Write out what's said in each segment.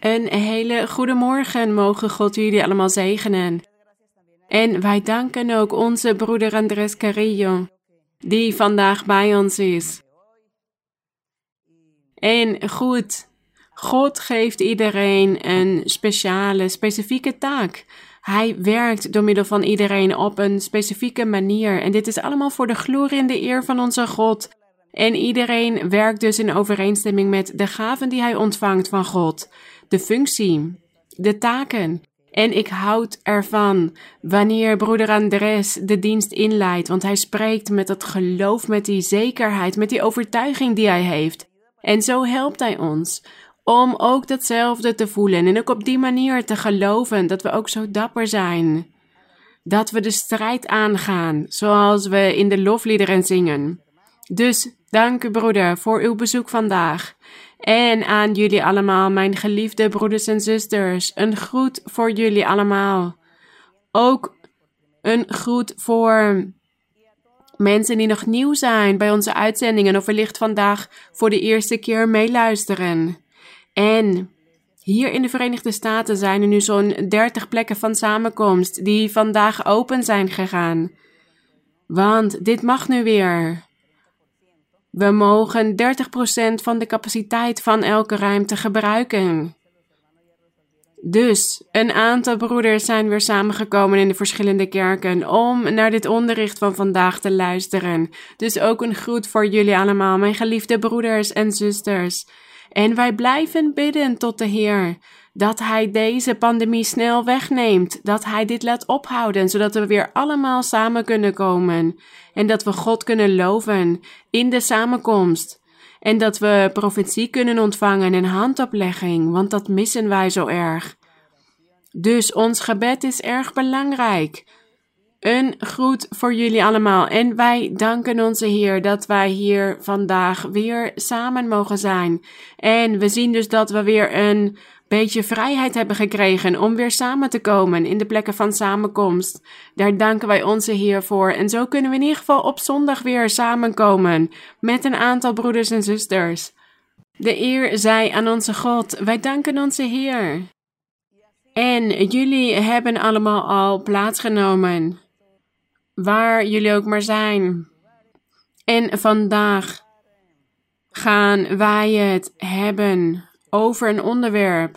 Een hele goede morgen, mogen God jullie allemaal zegenen. En wij danken ook onze broeder Andres Carrillo, die vandaag bij ons is. En goed, God geeft iedereen een speciale, specifieke taak. Hij werkt door middel van iedereen op een specifieke manier. En dit is allemaal voor de glorie en de eer van onze God. En iedereen werkt dus in overeenstemming met de gaven die hij ontvangt van God, de functie, de taken. En ik houd ervan wanneer broeder Andres de dienst inleidt, want hij spreekt met dat geloof, met die zekerheid, met die overtuiging die hij heeft. En zo helpt hij ons om ook datzelfde te voelen en ook op die manier te geloven dat we ook zo dapper zijn. Dat we de strijd aangaan, zoals we in de lofliederen zingen. Dus dank u, broeder, voor uw bezoek vandaag. En aan jullie allemaal, mijn geliefde broeders en zusters, een groet voor jullie allemaal. Ook een groet voor mensen die nog nieuw zijn bij onze uitzendingen of wellicht vandaag voor de eerste keer meeluisteren. En hier in de Verenigde Staten zijn er nu zo'n 30 plekken van samenkomst die vandaag open zijn gegaan. Want dit mag nu weer. We mogen 30% van de capaciteit van elke ruimte gebruiken. Dus een aantal broeders zijn weer samengekomen in de verschillende kerken om naar dit onderricht van vandaag te luisteren. Dus ook een groet voor jullie allemaal, mijn geliefde broeders en zusters. En wij blijven bidden tot de Heer dat Hij deze pandemie snel wegneemt, dat Hij dit laat ophouden, zodat we weer allemaal samen kunnen komen en dat we God kunnen loven in de samenkomst. En dat we profetie kunnen ontvangen en handoplegging, want dat missen wij zo erg. Dus ons gebed is erg belangrijk. Een groet voor jullie allemaal. En wij danken onze Heer dat wij hier vandaag weer samen mogen zijn. En we zien dus dat we weer een beetje vrijheid hebben gekregen om weer samen te komen in de plekken van samenkomst. Daar danken wij onze Heer voor. En zo kunnen we in ieder geval op zondag weer samenkomen met een aantal broeders en zusters. De eer zij aan onze God. Wij danken onze Heer. En jullie hebben allemaal al plaatsgenomen waar jullie ook maar zijn. En vandaag gaan wij het hebben over een onderwerp.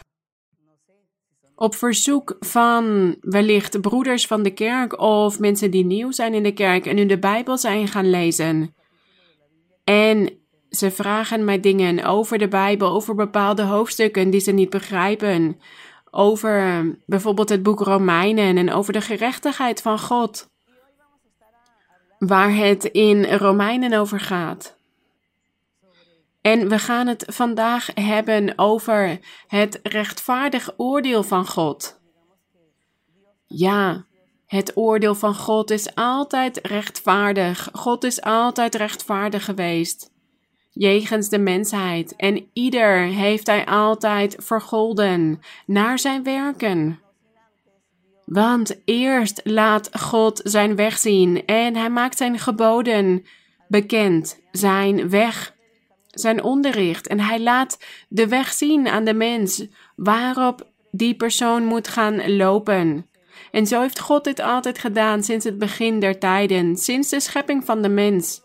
Op verzoek van wellicht broeders van de kerk of mensen die nieuw zijn in de kerk en nu de Bijbel zijn gaan lezen. En ze vragen mij dingen over de Bijbel, over bepaalde hoofdstukken die ze niet begrijpen. Over bijvoorbeeld het boek Romeinen en over de gerechtigheid van God waar het in Romeinen over gaat. En we gaan het vandaag hebben over het rechtvaardig oordeel van God. Ja, het oordeel van God is altijd rechtvaardig. God is altijd rechtvaardig geweest. Jegens de mensheid. En ieder heeft hij altijd vergolden naar zijn werken. Want eerst laat God zijn weg zien en hij maakt zijn geboden bekend, zijn weg, zijn onderricht. En hij laat de weg zien aan de mens waarop die persoon moet gaan lopen. En zo heeft God dit altijd gedaan sinds het begin der tijden, sinds de schepping van de mens.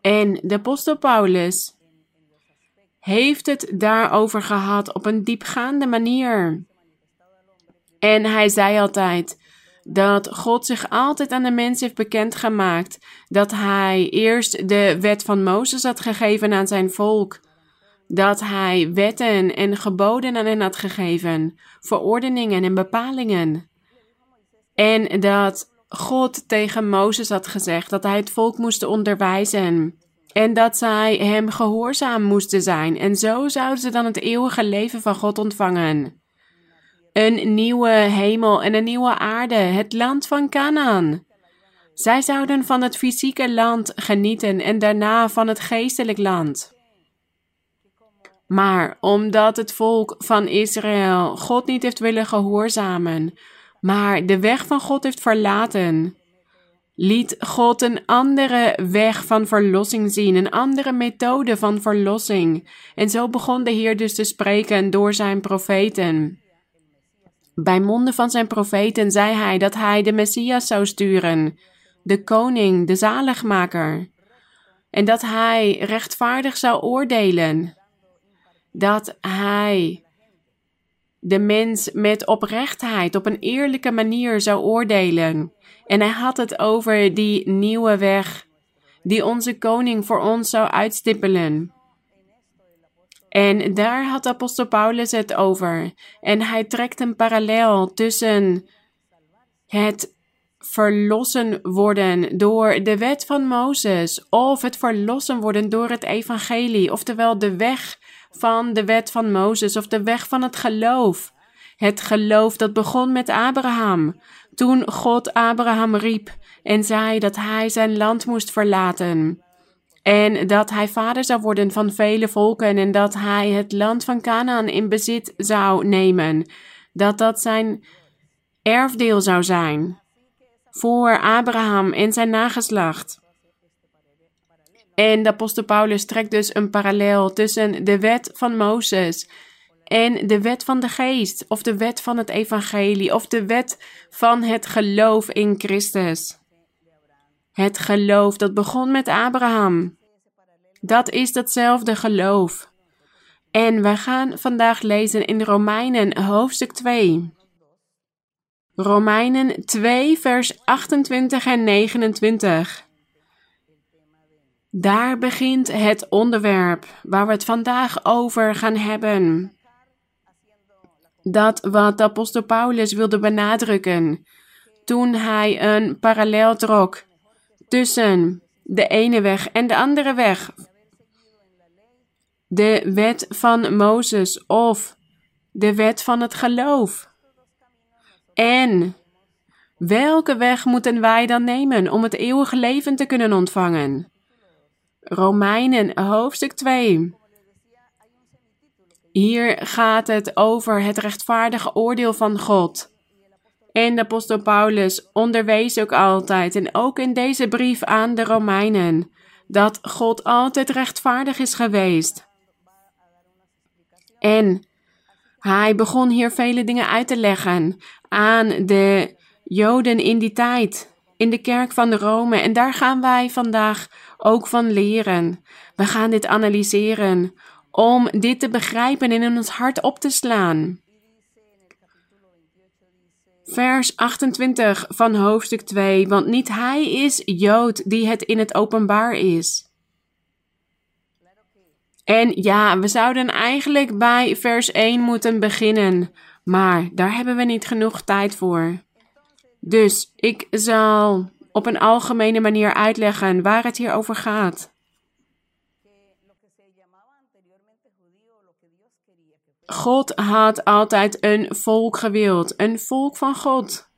En de apostel Paulus heeft het daarover gehad op een diepgaande manier. En hij zei altijd dat God zich altijd aan de mens heeft bekendgemaakt. Dat hij eerst de wet van Mozes had gegeven aan zijn volk. Dat hij wetten en geboden aan hen had gegeven, verordeningen en bepalingen. En dat God tegen Mozes had gezegd dat hij het volk moest onderwijzen. En dat zij hem gehoorzaam moesten zijn. En zo zouden ze dan het eeuwige leven van God ontvangen. Een nieuwe hemel en een nieuwe aarde, het land van Canaan. Zij zouden van het fysieke land genieten en daarna van het geestelijk land. Maar omdat het volk van Israël God niet heeft willen gehoorzamen, maar de weg van God heeft verlaten, liet God een andere weg van verlossing zien, een andere methode van verlossing. En zo begon de Heer dus te spreken door zijn profeten. Bij monden van zijn profeten zei hij dat hij de Messias zou sturen, de koning, de zaligmaker. En dat hij rechtvaardig zou oordelen. Dat hij de mens met oprechtheid op een eerlijke manier zou oordelen. En hij had het over die nieuwe weg die onze koning voor ons zou uitstippelen. En daar had apostel Paulus het over. En hij trekt een parallel tussen het verlossen worden door de wet van Mozes of het verlossen worden door het evangelie, oftewel de weg van de wet van Mozes of de weg van het geloof. Het geloof dat begon met Abraham, toen God Abraham riep en zei dat hij zijn land moest verlaten. En dat hij vader zou worden van vele volken en dat hij het land van Canaan in bezit zou nemen. Dat dat zijn erfdeel zou zijn voor Abraham en zijn nageslacht. En de apostel Paulus trekt dus een parallel tussen de wet van Mozes en de wet van de geest, of de wet van het evangelie, of de wet van het geloof in Christus. Het geloof dat begon met Abraham. Dat is datzelfde geloof. En we gaan vandaag lezen in Romeinen hoofdstuk 2. Romeinen 2, vers 28 en 29. Daar begint het onderwerp waar we het vandaag over gaan hebben. Dat wat de apostel Paulus wilde benadrukken toen hij een parallel trok tussen de ene weg en de andere weg. De wet van Mozes of de wet van het geloof. En welke weg moeten wij dan nemen om het eeuwige leven te kunnen ontvangen? Romeinen hoofdstuk 2. Hier gaat het over het rechtvaardige oordeel van God. En de apostel Paulus onderwees ook altijd, en ook in deze brief aan de Romeinen, dat God altijd rechtvaardig is geweest. En hij begon hier vele dingen uit te leggen aan de Joden in die tijd, in de kerk van de Rome. En daar gaan wij vandaag ook van leren. We gaan dit analyseren om dit te begrijpen en in ons hart op te slaan. Vers 28 van hoofdstuk 2, want niet hij is Jood die het in het openbaar is. En ja, we zouden eigenlijk bij vers 1 moeten beginnen, maar daar hebben we niet genoeg tijd voor. Dus ik zal op een algemene manier uitleggen waar het hier over gaat. God had altijd een volk gewild, een volk van God.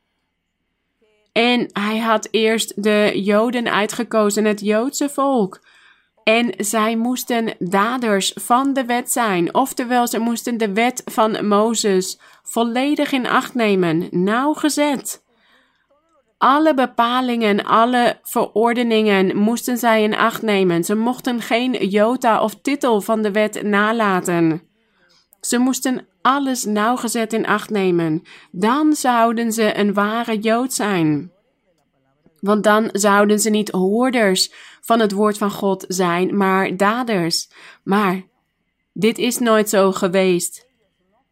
En hij had eerst de Joden uitgekozen, het Joodse volk. En zij moesten daders van de wet zijn, oftewel ze moesten de wet van Mozes volledig in acht nemen, nauwgezet. Alle bepalingen, alle verordeningen moesten zij in acht nemen. Ze mochten geen jota of titel van de wet nalaten. Ze moesten alles nauwgezet in acht nemen. Dan zouden ze een ware Jood zijn. Want dan zouden ze niet hoorders van het woord van God zijn, maar daders. Maar dit is nooit zo geweest.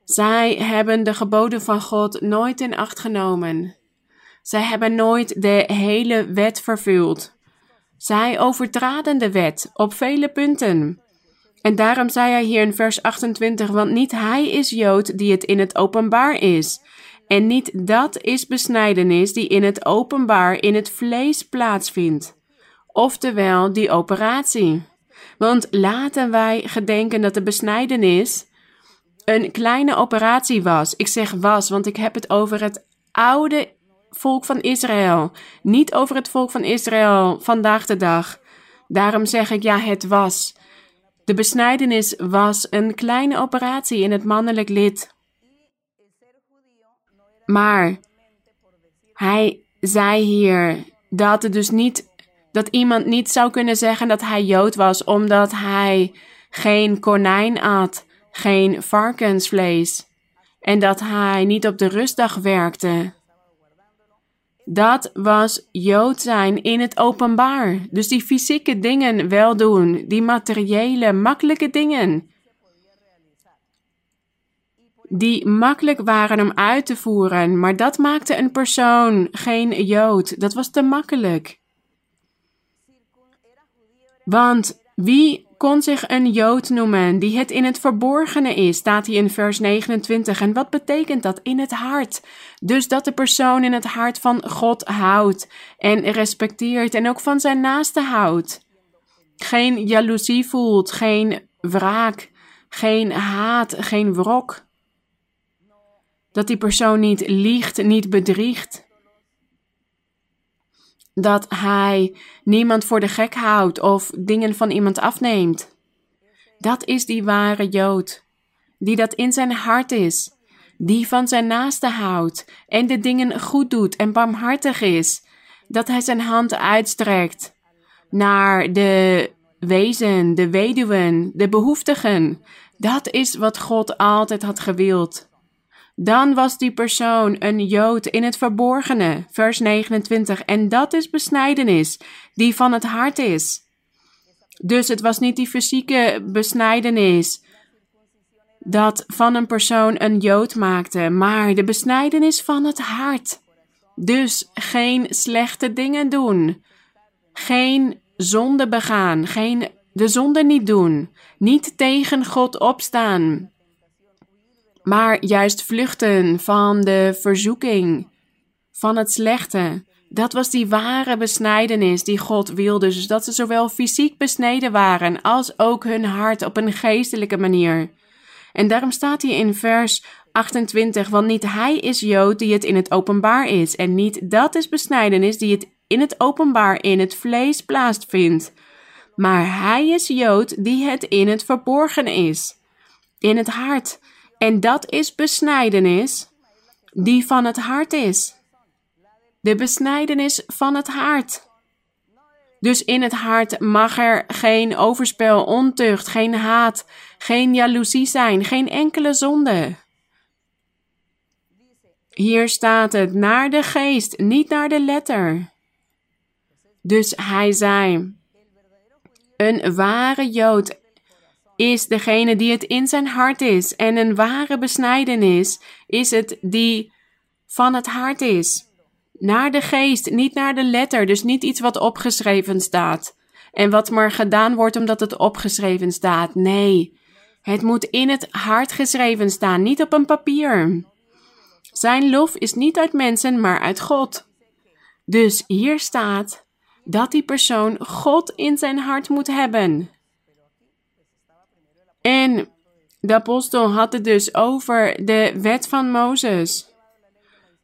Zij hebben de geboden van God nooit in acht genomen. Zij hebben nooit de hele wet vervuld. Zij overtraden de wet op vele punten. En daarom zei hij hier in vers 28, want niet hij is Jood die het in het openbaar is. En niet dat is besnijdenis die in het openbaar in het vlees plaatsvindt. Oftewel die operatie. Want laten wij gedenken dat de besnijdenis een kleine operatie was. Ik zeg was, want ik heb het over het oude volk van Israël. Niet over het volk van Israël vandaag de dag. Daarom zeg ik ja, het was. De besnijdenis was een kleine operatie in het mannelijk lid. Maar hij zei hier dat het dus niet dat iemand niet zou kunnen zeggen dat hij Jood was omdat hij geen konijn at, geen varkensvlees en dat hij niet op de rustdag werkte. Dat was Jood zijn in het openbaar. Dus die fysieke dingen wel doen, die materiële, makkelijke dingen. Die makkelijk waren om uit te voeren, maar dat maakte een persoon geen Jood. Dat was te makkelijk. Want wie kon zich een Jood noemen die het in het verborgene is, staat hij in vers 29. En wat betekent dat? In het hart. Dus dat de persoon in het hart van God houdt en respecteert en ook van zijn naaste houdt. Geen jaloezie voelt, geen wraak, geen haat, geen wrok. Dat die persoon niet liegt, niet bedriegt dat hij niemand voor de gek houdt of dingen van iemand afneemt. Dat is die ware Jood, die dat in zijn hart is, die van zijn naaste houdt en de dingen goed doet en barmhartig is, dat hij zijn hand uitstrekt naar de wezen, de weduwen, de behoeftigen. Dat is wat God altijd had gewild. Dan was die persoon een Jood in het verborgene, vers 29. En dat is besnijdenis, die van het hart is. Dus het was niet die fysieke besnijdenis dat van een persoon een Jood maakte, maar de besnijdenis van het hart. Dus geen slechte dingen doen, geen zonde begaan, geen de zonde niet doen, niet tegen God opstaan, maar juist vluchten van de verzoeking, van het slechte. Dat was die ware besnijdenis die God wilde. Dus dat ze zowel fysiek besneden waren als ook hun hart op een geestelijke manier. En daarom staat hier in vers 28, want niet hij is Jood die het in het openbaar is, en niet dat is besnijdenis die het in het openbaar in het vlees plaatsvindt. Maar hij is Jood die het in het verborgen is, in het hart. En dat is besnijdenis die van het hart is. De besnijdenis van het hart. Dus in het hart mag er geen overspel, ontucht, geen haat, geen jaloezie zijn, geen enkele zonde. Hier staat het naar de geest, niet naar de letter. Dus hij zei: Een ware Jood is degene die het in zijn hart is. En een ware besnijdenis is het die van het hart is. Naar de geest, niet naar de letter. Dus niet iets wat opgeschreven staat. En wat maar gedaan wordt omdat het opgeschreven staat. Nee, het moet in het hart geschreven staan, niet op een papier. Zijn lof is niet uit mensen, maar uit God. Dus hier staat dat die persoon God in zijn hart moet hebben. En de apostel had het dus over de wet van Mozes.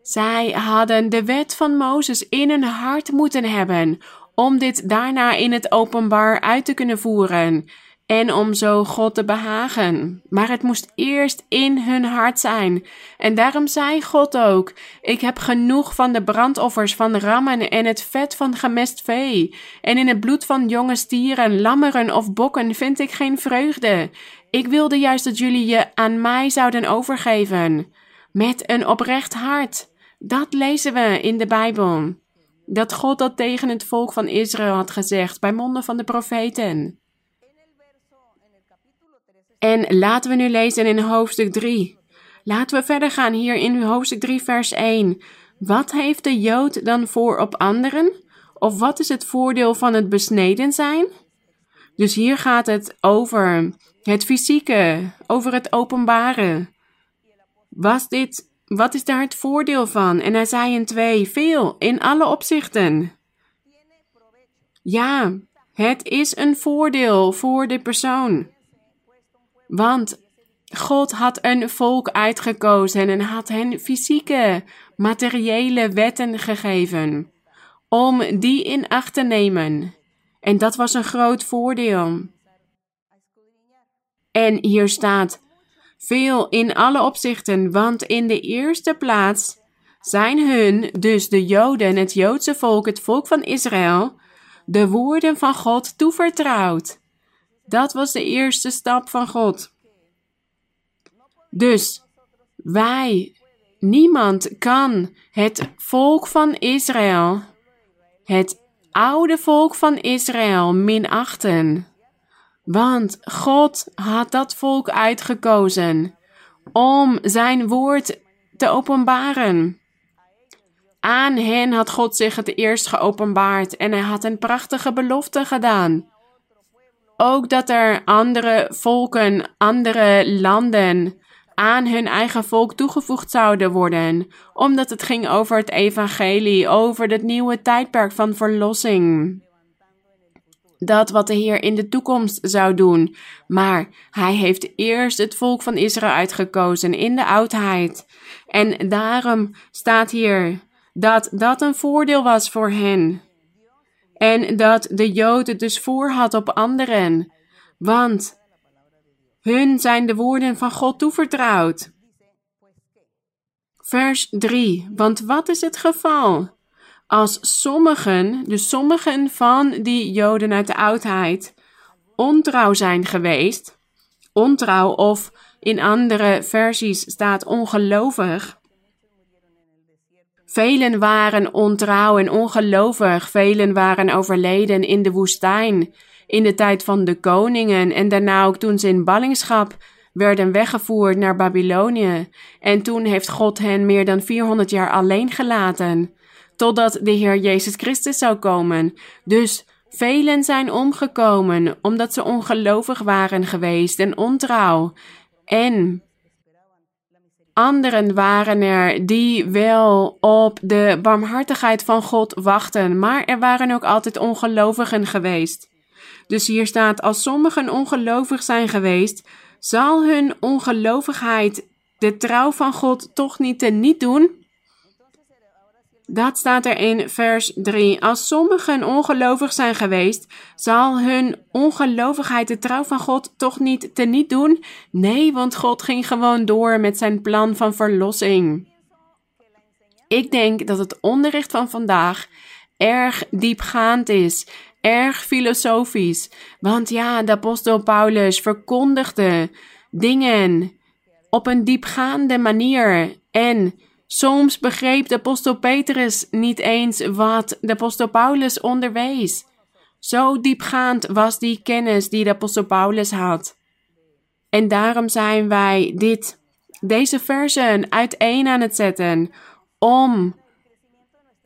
Zij hadden de wet van Mozes in hun hart moeten hebben om dit daarna in het openbaar uit te kunnen voeren en om zo God te behagen. Maar het moest eerst in hun hart zijn. En daarom zei God ook: Ik heb genoeg van de brandoffers van rammen en het vet van gemest vee. En in het bloed van jonge stieren, lammeren of bokken vind ik geen vreugde. Ik wilde juist dat jullie je aan mij zouden overgeven. Met een oprecht hart. Dat lezen we in de Bijbel. Dat God dat tegen het volk van Israël had gezegd bij monden van de profeten. En laten we nu lezen in hoofdstuk 3. Laten we verder gaan hier in hoofdstuk 3, vers 1. Wat heeft de Jood dan voor op anderen? Of wat is het voordeel van het besneden zijn? Dus hier gaat het over het fysieke, over het openbare. Was dit, wat is daar het voordeel van? En hij zei in twee, veel, in alle opzichten. Ja, het is een voordeel voor de persoon. Want God had een volk uitgekozen en had hen fysieke, materiële wetten gegeven om die in acht te nemen. En dat was een groot voordeel. En hier staat veel in alle opzichten, want in de eerste plaats zijn hun, dus de Joden, het Joodse volk, het volk van Israël, de woorden van God toevertrouwd. Dat was de eerste stap van God. Dus wij, niemand kan het volk van Israël, het oude volk van Israël, minachten. Want God had dat volk uitgekozen om zijn woord te openbaren. Aan hen had God zich het eerst geopenbaard en hij had een prachtige belofte gedaan. Ook dat er andere volken, andere landen aan hun eigen volk toegevoegd zouden worden, omdat het ging over het evangelie, over het nieuwe tijdperk van verlossing. Dat wat de Heer in de toekomst zou doen, maar hij heeft eerst het volk van Israël uitgekozen in de oudheid. En daarom staat hier dat dat een voordeel was voor hen. En dat de Jood het dus voor had op anderen. Want hun zijn de woorden van God toevertrouwd. Vers 3. Want wat is het geval? Als sommigen, dus sommigen van die Joden uit de oudheid, ontrouw zijn geweest, ontrouw of in andere versies staat ongelovig, Velen waren ontrouw en ongelovig, velen waren overleden in de woestijn, in de tijd van de koningen en daarna ook toen ze in ballingschap werden weggevoerd naar Babylonië. En toen heeft God hen meer dan 400 jaar alleen gelaten, totdat de Heer Jezus Christus zou komen. Dus velen zijn omgekomen omdat ze ongelovig waren geweest en ontrouw. En Anderen waren er die wel op de barmhartigheid van God wachten, maar er waren ook altijd ongelovigen geweest. Dus hier staat: als sommigen ongelovig zijn geweest, zal hun ongelovigheid de trouw van God toch niet teniet doen? Dat staat er in vers 3. Als sommigen ongelovig zijn geweest, zal hun ongelovigheid de trouw van God toch niet teniet doen? Nee, want God ging gewoon door met zijn plan van verlossing. Ik denk dat het onderricht van vandaag erg diepgaand is, erg filosofisch. Want ja, de apostel Paulus verkondigde dingen op een diepgaande manier en Soms begreep de apostel Petrus niet eens wat de apostel Paulus onderwees. Zo diepgaand was die kennis die de apostel Paulus had. En daarom zijn wij dit, deze versen uiteen aan het zetten om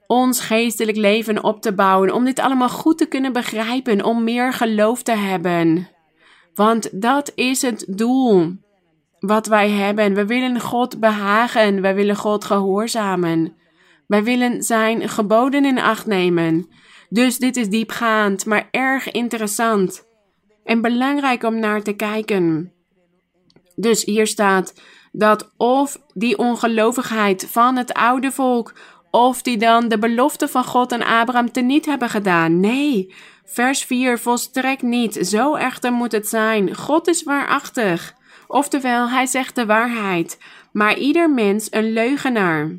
ons geestelijk leven op te bouwen, om dit allemaal goed te kunnen begrijpen, om meer geloof te hebben. Want dat is het doel wat wij hebben. We willen God behagen. Wij willen God gehoorzamen. Wij willen zijn geboden in acht nemen. Dus dit is diepgaand, maar erg interessant. En belangrijk om naar te kijken. Dus hier staat dat of die ongelovigheid van het oude volk, of die dan de belofte van God aan Abraham teniet hebben gedaan. Nee, vers 4 volstrekt niet. Zo echter moet het zijn. God is waarachtig. Oftewel, hij zegt de waarheid, maar ieder mens een leugenaar.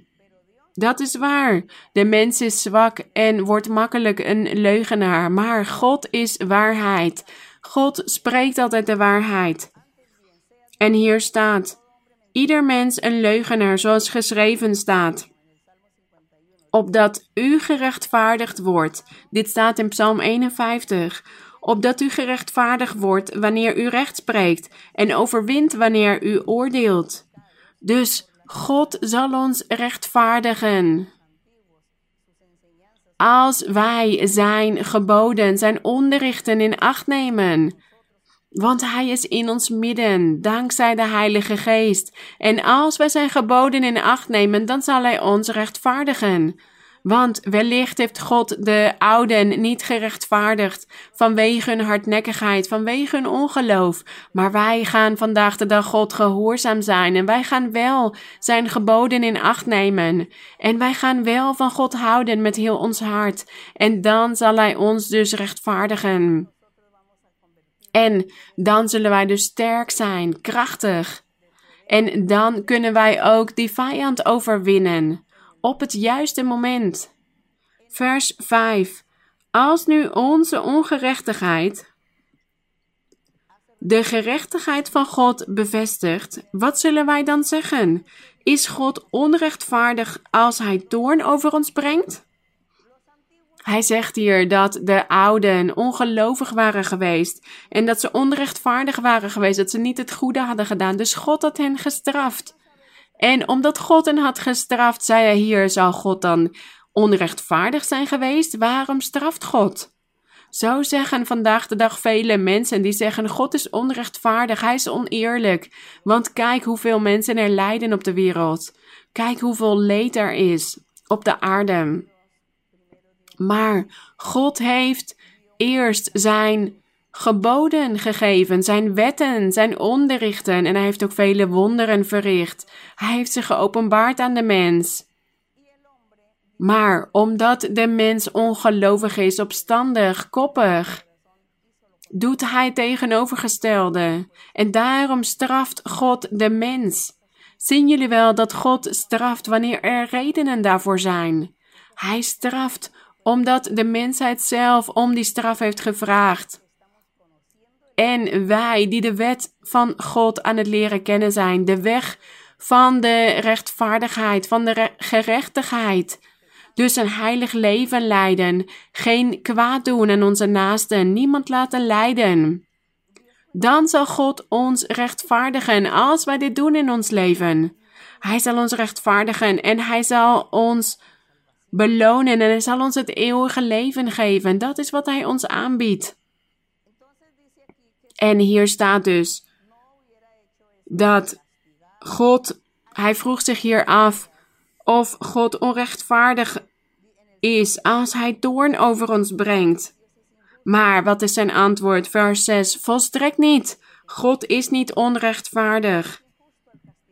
Dat is waar. De mens is zwak en wordt makkelijk een leugenaar, maar God is waarheid. God spreekt altijd de waarheid. En hier staat: ieder mens een leugenaar, zoals geschreven staat. Opdat u gerechtvaardigd wordt. Dit staat in Psalm 51 opdat u gerechtvaardigd wordt wanneer u recht spreekt en overwint wanneer u oordeelt. Dus God zal ons rechtvaardigen. Als wij zijn geboden, zijn onderrichten in acht nemen. Want Hij is in ons midden, dankzij de Heilige Geest. En als wij zijn geboden in acht nemen, dan zal Hij ons rechtvaardigen. Want wellicht heeft God de ouden niet gerechtvaardigd vanwege hun hardnekkigheid, vanwege hun ongeloof. Maar wij gaan vandaag de dag God gehoorzaam zijn en wij gaan wel zijn geboden in acht nemen. En wij gaan wel van God houden met heel ons hart. En dan zal Hij ons dus rechtvaardigen. En dan zullen wij dus sterk zijn, krachtig. En dan kunnen wij ook die vijand overwinnen op het juiste moment. Vers 5. Als nu onze ongerechtigheid de gerechtigheid van God bevestigt, wat zullen wij dan zeggen? Is God onrechtvaardig als hij toorn over ons brengt? Hij zegt hier dat de ouden ongelovig waren geweest en dat ze onrechtvaardig waren geweest, dat ze niet het goede hadden gedaan. Dus God had hen gestraft. En omdat God hen had gestraft, zei hij hier, zou God dan onrechtvaardig zijn geweest? Waarom straft God? Zo zeggen vandaag de dag vele mensen die zeggen: God is onrechtvaardig, Hij is oneerlijk. Want kijk hoeveel mensen er lijden op de wereld. Kijk hoeveel leed er is op de aarde. Maar God heeft eerst zijn geboden gegeven, zijn wetten, zijn onderrichten en hij heeft ook vele wonderen verricht. Hij heeft zich geopenbaard aan de mens. Maar omdat de mens ongelovig is, opstandig, koppig, doet hij tegenovergestelde. En daarom straft God de mens. Zien jullie wel dat God straft wanneer er redenen daarvoor zijn? Hij straft omdat de mensheid zelf om die straf heeft gevraagd. En wij die de wet van God aan het leren kennen zijn, de weg van de rechtvaardigheid, van de gerechtigheid, dus een heilig leven leiden, geen kwaad doen aan onze naasten, niemand laten lijden. Dan zal God ons rechtvaardigen als wij dit doen in ons leven. Hij zal ons rechtvaardigen en hij zal ons belonen en hij zal ons het eeuwige leven geven. Dat is wat hij ons aanbiedt. En hier staat dus dat God, hij vroeg zich hier af, of God onrechtvaardig is als hij toorn over ons brengt. Maar wat is zijn antwoord? Vers 6. Volstrekt niet. God is niet onrechtvaardig.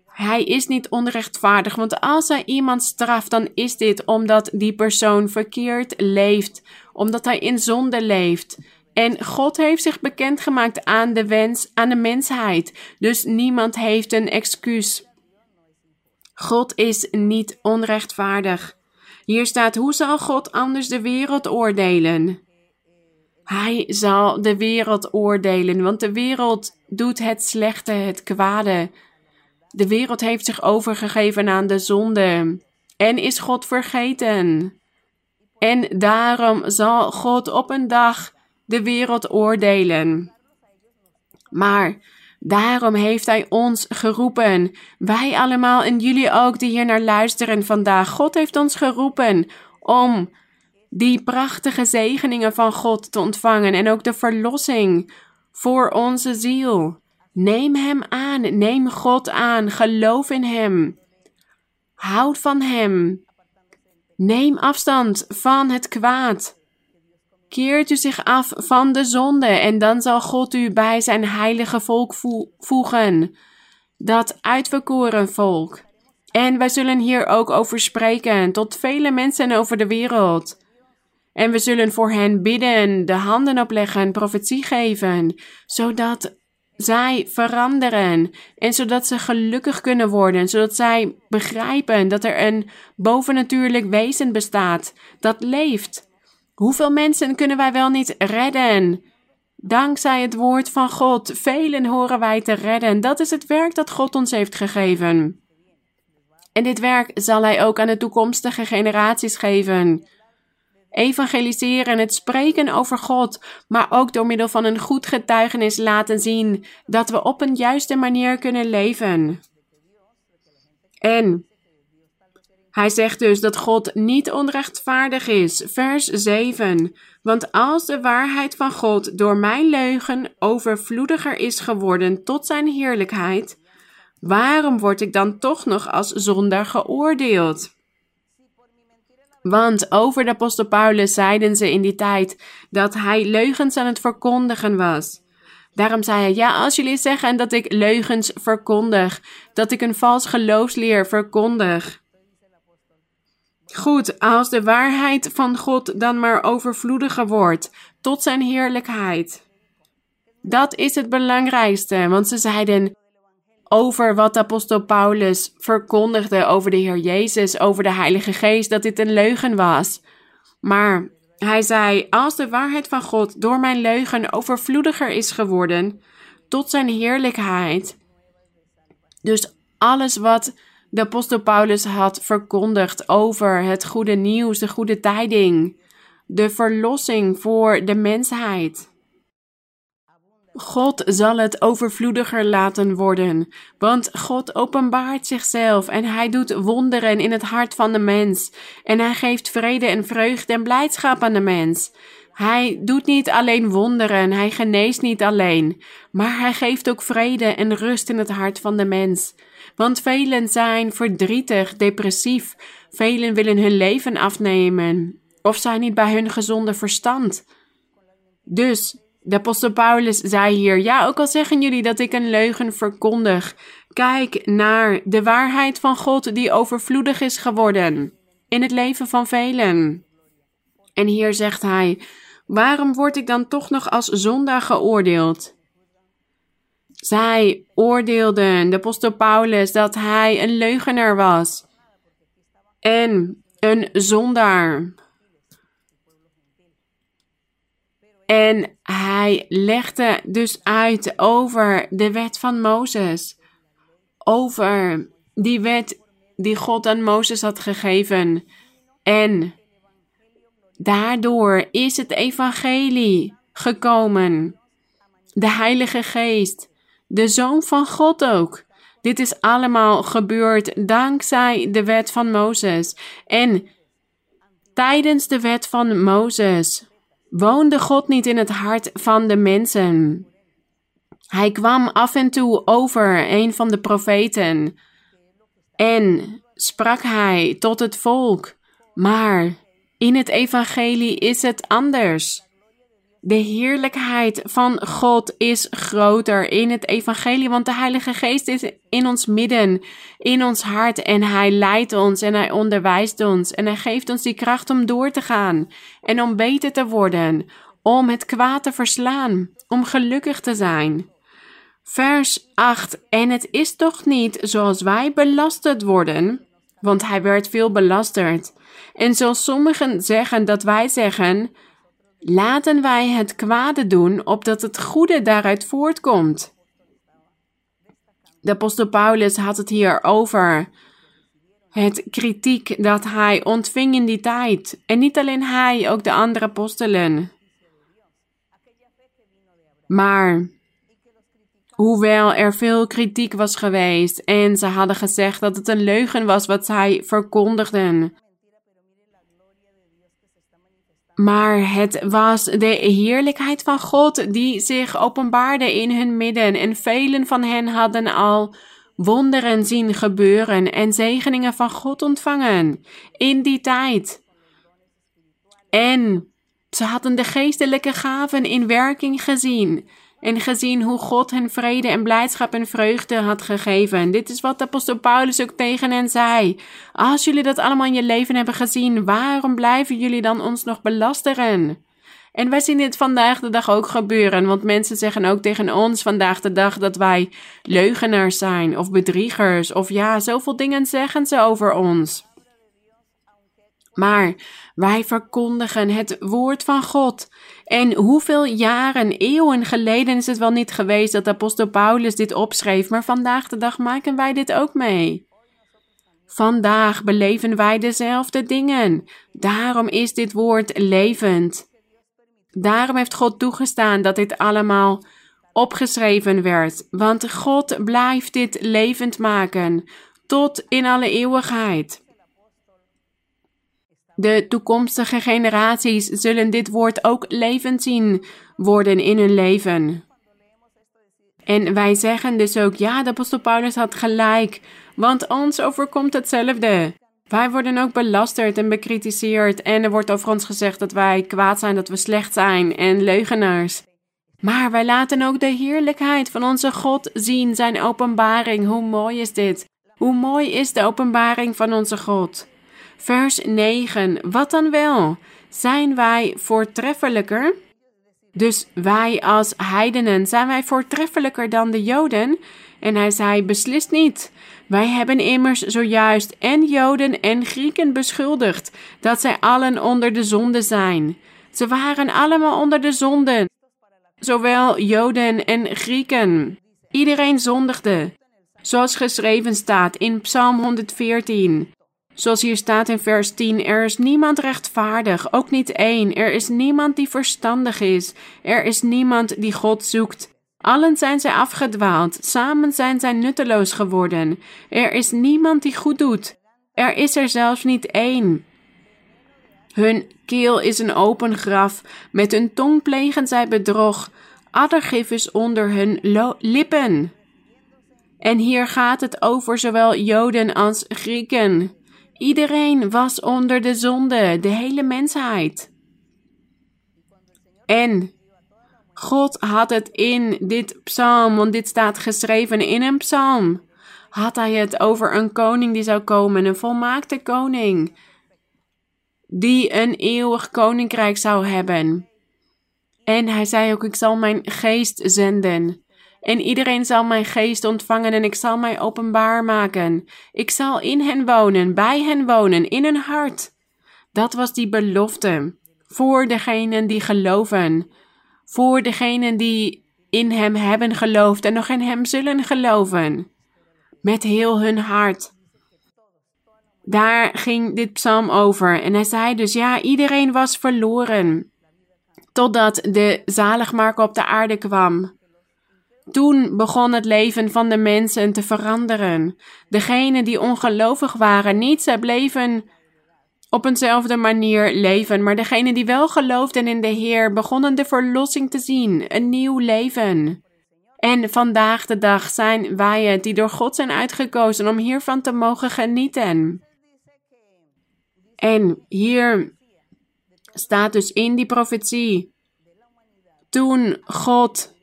Hij is niet onrechtvaardig, want als hij iemand straft, dan is dit omdat die persoon verkeerd leeft, omdat hij in zonde leeft. En God heeft zich bekendgemaakt aan de wens, aan de mensheid. Dus niemand heeft een excuus. God is niet onrechtvaardig. Hier staat: Hoe zal God anders de wereld oordelen? Hij zal de wereld oordelen, want de wereld doet het slechte, het kwade. De wereld heeft zich overgegeven aan de zonde en is God vergeten. En daarom zal God op een dag de wereld oordelen. Maar Daarom heeft Hij ons geroepen. Wij allemaal en jullie ook die hier naar luisteren vandaag. God heeft ons geroepen om die prachtige zegeningen van God te ontvangen en ook de verlossing voor onze ziel. Neem Hem aan, neem God aan, geloof in Hem. Houd van Hem. Neem afstand van het kwaad. Keert u zich af van de zonde en dan zal God u bij zijn heilige volk voegen. Dat uitverkoren volk. En wij zullen hier ook over spreken tot vele mensen over de wereld. En we zullen voor hen bidden, de handen opleggen, profetie geven, zodat zij veranderen en zodat ze gelukkig kunnen worden, zodat zij begrijpen dat er een bovennatuurlijk wezen bestaat dat leeft Hoeveel mensen kunnen wij wel niet redden? Dankzij het woord van God, velen horen wij te redden. Dat is het werk dat God ons heeft gegeven. En dit werk zal Hij ook aan de toekomstige generaties geven. Evangeliseren, het spreken over God, maar ook door middel van een goed getuigenis laten zien dat we op een juiste manier kunnen leven. En hij zegt dus dat God niet onrechtvaardig is. Vers 7. Want als de waarheid van God door mijn leugen overvloediger is geworden tot zijn heerlijkheid, waarom word ik dan toch nog als zondaar geoordeeld? Want over de apostel Paulus zeiden ze in die tijd dat hij leugens aan het verkondigen was. Daarom zei hij: Ja, als jullie zeggen dat ik leugens verkondig, dat ik een vals geloofsleer verkondig, Goed, als de waarheid van God dan maar overvloediger wordt, tot zijn heerlijkheid. Dat is het belangrijkste, want ze zeiden: over wat apostel Paulus verkondigde over de Heer Jezus, over de Heilige Geest, dat dit een leugen was. Maar hij zei: Als de waarheid van God door mijn leugen overvloediger is geworden, tot zijn heerlijkheid. Dus alles wat de apostel Paulus had verkondigd over het goede nieuws, de goede tijding, de verlossing voor de mensheid. God zal het overvloediger laten worden, want God openbaart zichzelf en hij doet wonderen in het hart van de mens en hij geeft vrede en vreugde en blijdschap aan de mens. Hij doet niet alleen wonderen, hij geneest niet alleen, maar hij geeft ook vrede en rust in het hart van de mens. Want velen zijn verdrietig, depressief, velen willen hun leven afnemen of zijn niet bij hun gezonde verstand. Dus de apostel Paulus zei hier: Ja, ook al zeggen jullie dat ik een leugen verkondig, kijk naar de waarheid van God die overvloedig is geworden in het leven van velen. En hier zegt hij: Waarom word ik dan toch nog als zondaar geoordeeld? Zij oordeelden de apostel Paulus dat hij een leugenaar was en een zondaar. En hij legde dus uit over de wet van Mozes. Over die wet die God aan Mozes had gegeven. En daardoor is het evangelie gekomen. De Heilige Geest, de Zoon van God ook. Dit is allemaal gebeurd dankzij de wet van Mozes. En tijdens de wet van Mozes woonde God niet in het hart van de mensen. Hij kwam af en toe over een van de profeten en sprak hij tot het volk. Maar in het evangelie is het anders. De heerlijkheid van God is groter in het evangelie, want de Heilige Geest is in ons midden, in ons hart en Hij leidt ons en Hij onderwijst ons en Hij geeft ons die kracht om door te gaan en om beter te worden, om het kwaad te verslaan, om gelukkig te zijn. Vers 8. En het is toch niet zoals wij belasterd worden, want Hij werd veel belasterd. En zoals sommigen zeggen dat wij zeggen, Laten wij het kwade doen, opdat het goede daaruit voortkomt. De apostel Paulus had het hier over het kritiek dat hij ontving in die tijd. En niet alleen hij, ook de andere apostelen. Maar hoewel er veel kritiek was geweest en ze hadden gezegd dat het een leugen was wat zij verkondigden, maar het was de heerlijkheid van God die zich openbaarde in hun midden en velen van hen hadden al wonderen zien gebeuren en zegeningen van God ontvangen in die tijd. En ze hadden de geestelijke gaven in werking gezien en gezien hoe God hen vrede en blijdschap en vreugde had gegeven. Dit is wat de apostel Paulus ook tegen hen zei. Als jullie dat allemaal in je leven hebben gezien, waarom blijven jullie dan ons nog belasteren? En wij zien dit vandaag de dag ook gebeuren, want mensen zeggen ook tegen ons vandaag de dag dat wij leugenaars zijn of bedriegers of ja, zoveel dingen zeggen ze over ons. Maar wij verkondigen het woord van God. En hoeveel jaren, eeuwen geleden is het wel niet geweest dat apostel Paulus dit opschreef, maar vandaag de dag maken wij dit ook mee. Vandaag beleven wij dezelfde dingen. Daarom is dit woord levend. Daarom heeft God toegestaan dat dit allemaal opgeschreven werd, want God blijft dit levend maken tot in alle eeuwigheid. De toekomstige generaties zullen dit woord ook levend zien worden in hun leven. En wij zeggen dus ook, ja, de apostel Paulus had gelijk, want ons overkomt hetzelfde. Wij worden ook belasterd en bekritiseerd en er wordt over ons gezegd dat wij kwaad zijn, dat we slecht zijn en leugenaars. Maar wij laten ook de heerlijkheid van onze God zien, zijn openbaring. Hoe mooi is dit? Hoe mooi is de openbaring van onze God? Vers 9. Wat dan wel? Zijn wij voortreffelijker? Dus wij als heidenen, zijn wij voortreffelijker dan de Joden? En hij zei: Beslist niet. Wij hebben immers zojuist en Joden en Grieken beschuldigd dat zij allen onder de zonde zijn. Ze waren allemaal onder de zonde, zowel Joden en Grieken. Iedereen zondigde, zoals geschreven staat in Psalm 114. Zoals hier staat in vers 10: Er is niemand rechtvaardig, ook niet één. Er is niemand die verstandig is. Er is niemand die God zoekt. Allen zijn zij afgedwaald, samen zijn zij nutteloos geworden. Er is niemand die goed doet. Er is er zelfs niet één. Hun keel is een open graf, met hun tong plegen zij bedrog. Addergif is onder hun lippen. En hier gaat het over zowel Joden als Grieken. Iedereen was onder de zonde, de hele mensheid. En God had het in dit psalm, want dit staat geschreven in een psalm. Had hij het over een koning die zou komen, een volmaakte koning, die een eeuwig koninkrijk zou hebben. En hij zei ook: Ik zal mijn geest zenden. En iedereen zal mijn geest ontvangen en ik zal mij openbaar maken. Ik zal in hen wonen, bij hen wonen, in hun hart. Dat was die belofte voor degenen die geloven voor degenen die in Hem hebben geloofd en nog in Hem zullen geloven. Met heel hun hart. Daar ging dit psalm over. En hij zei dus, ja, iedereen was verloren. Totdat de zaligmaker op de aarde kwam. Toen begon het leven van de mensen te veranderen. Degenen die ongelovig waren, niet, zij bleven op eenzelfde manier leven, maar degenen die wel geloofden in de Heer begonnen de verlossing te zien, een nieuw leven. En vandaag de dag zijn wij het die door God zijn uitgekozen om hiervan te mogen genieten. En hier staat dus in die profetie, toen God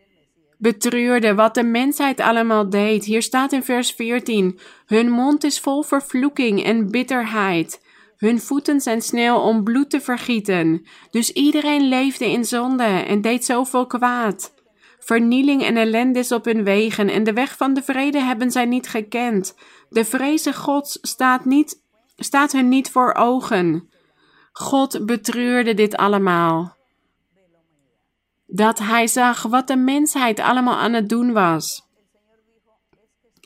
betreurde wat de mensheid allemaal deed. Hier staat in vers 14: Hun mond is vol vervloeking en bitterheid. Hun voeten zijn snel om bloed te vergieten. Dus iedereen leefde in zonde en deed zoveel kwaad. Vernieling en ellende is op hun wegen en de weg van de vrede hebben zij niet gekend. De vreze Gods staat, niet, staat hun niet voor ogen. God betreurde dit allemaal. Dat hij zag wat de mensheid allemaal aan het doen was.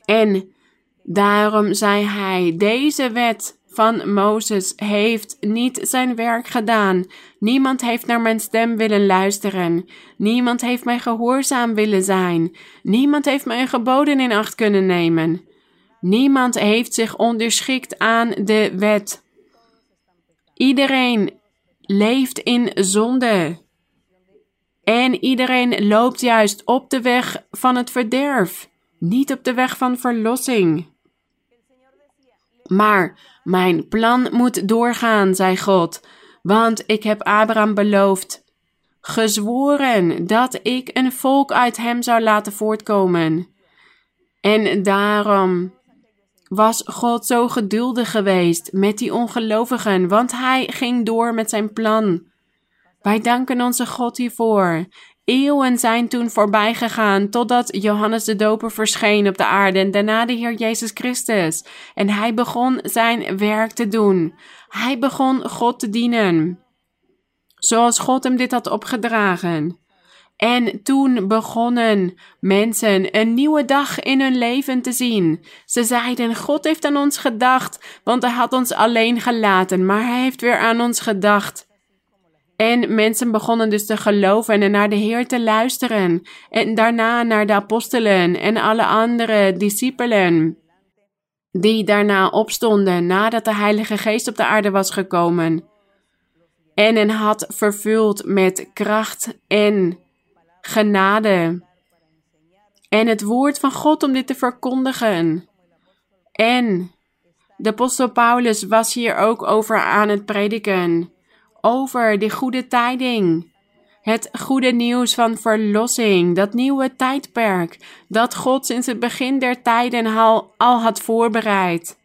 En daarom zei hij: Deze wet van Mozes heeft niet zijn werk gedaan. Niemand heeft naar mijn stem willen luisteren. Niemand heeft mij gehoorzaam willen zijn. Niemand heeft mijn geboden in acht kunnen nemen. Niemand heeft zich onderschikt aan de wet. Iedereen leeft in zonde. En iedereen loopt juist op de weg van het verderf, niet op de weg van verlossing. Maar mijn plan moet doorgaan, zei God, want ik heb Abraham beloofd, gezworen dat ik een volk uit hem zou laten voortkomen. En daarom was God zo geduldig geweest met die ongelovigen, want hij ging door met zijn plan. Wij danken onze God hiervoor. Eeuwen zijn toen voorbij gegaan totdat Johannes de Doper verscheen op de aarde en daarna de Heer Jezus Christus. En hij begon zijn werk te doen. Hij begon God te dienen. Zoals God hem dit had opgedragen. En toen begonnen mensen een nieuwe dag in hun leven te zien. Ze zeiden: God heeft aan ons gedacht, want Hij had ons alleen gelaten, maar Hij heeft weer aan ons gedacht. En mensen begonnen dus te geloven en naar de Heer te luisteren. En daarna naar de apostelen en alle andere discipelen. Die daarna opstonden nadat de Heilige Geest op de aarde was gekomen. En hen had vervuld met kracht en genade. En het woord van God om dit te verkondigen. En de apostel Paulus was hier ook over aan het prediken over de goede tijding. Het goede nieuws van verlossing, dat nieuwe tijdperk dat God sinds het begin der tijden al, al had voorbereid.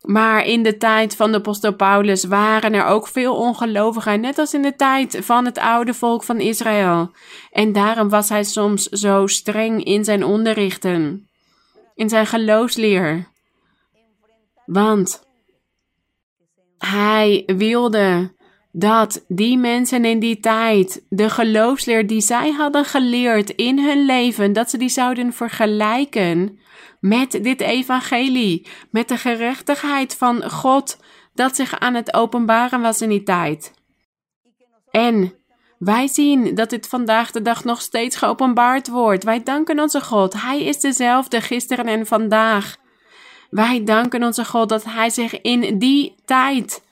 Maar in de tijd van de apostel Paulus waren er ook veel ongelovigen, net als in de tijd van het oude volk van Israël. En daarom was hij soms zo streng in zijn onderrichten, in zijn geloofsleer. Want hij wilde dat die mensen in die tijd de geloofsleer die zij hadden geleerd in hun leven, dat ze die zouden vergelijken met dit evangelie, met de gerechtigheid van God dat zich aan het openbaren was in die tijd. En wij zien dat dit vandaag de dag nog steeds geopenbaard wordt. Wij danken onze God. Hij is dezelfde gisteren en vandaag. Wij danken onze God dat Hij zich in die tijd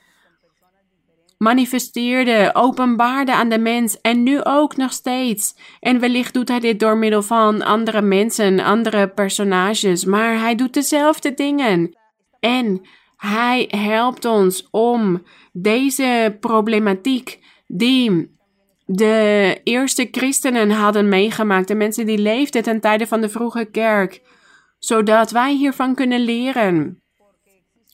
manifesteerde, openbaarde aan de mens en nu ook nog steeds. En wellicht doet hij dit door middel van andere mensen, andere personages, maar hij doet dezelfde dingen. En hij helpt ons om deze problematiek die de eerste christenen hadden meegemaakt, de mensen die leefden ten tijde van de vroege kerk, zodat wij hiervan kunnen leren.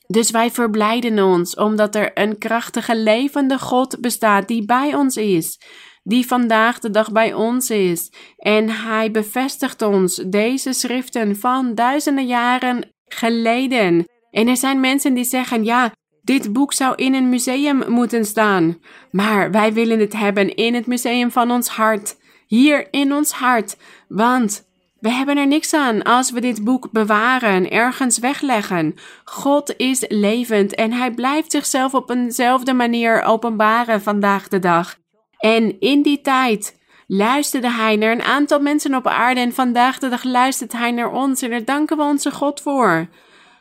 Dus wij verblijden ons omdat er een krachtige levende God bestaat die bij ons is, die vandaag de dag bij ons is. En hij bevestigt ons deze schriften van duizenden jaren geleden. En er zijn mensen die zeggen: ja, dit boek zou in een museum moeten staan. Maar wij willen het hebben in het museum van ons hart. Hier in ons hart. Want we hebben er niks aan als we dit boek bewaren, ergens wegleggen. God is levend en hij blijft zichzelf op eenzelfde manier openbaren vandaag de dag. En in die tijd luisterde hij naar een aantal mensen op aarde en vandaag de dag luistert hij naar ons en daar danken we onze God voor.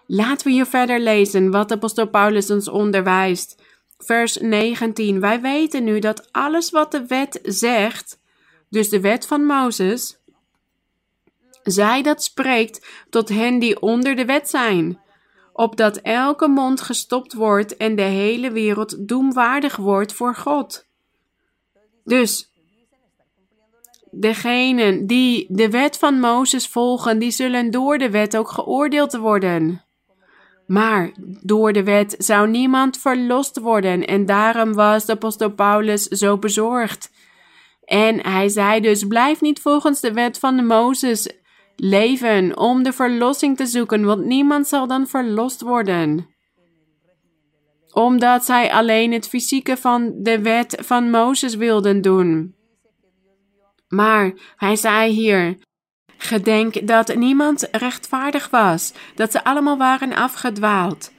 Laten we hier verder lezen wat apostel Paulus ons onderwijst. Vers 19. Wij weten nu dat alles wat de wet zegt, dus de wet van Mozes, zij dat spreekt tot hen die onder de wet zijn, opdat elke mond gestopt wordt en de hele wereld doemwaardig wordt voor God. Dus degenen die de wet van Mozes volgen, die zullen door de wet ook geoordeeld worden. Maar door de wet zou niemand verlost worden en daarom was de apostel Paulus zo bezorgd. En hij zei dus: blijf niet volgens de wet van Mozes leven om de verlossing te zoeken, want niemand zal dan verlost worden. Omdat zij alleen het fysieke van de wet van Mozes wilden doen. Maar hij zei hier: Gedenk dat niemand rechtvaardig was, dat ze allemaal waren afgedwaald.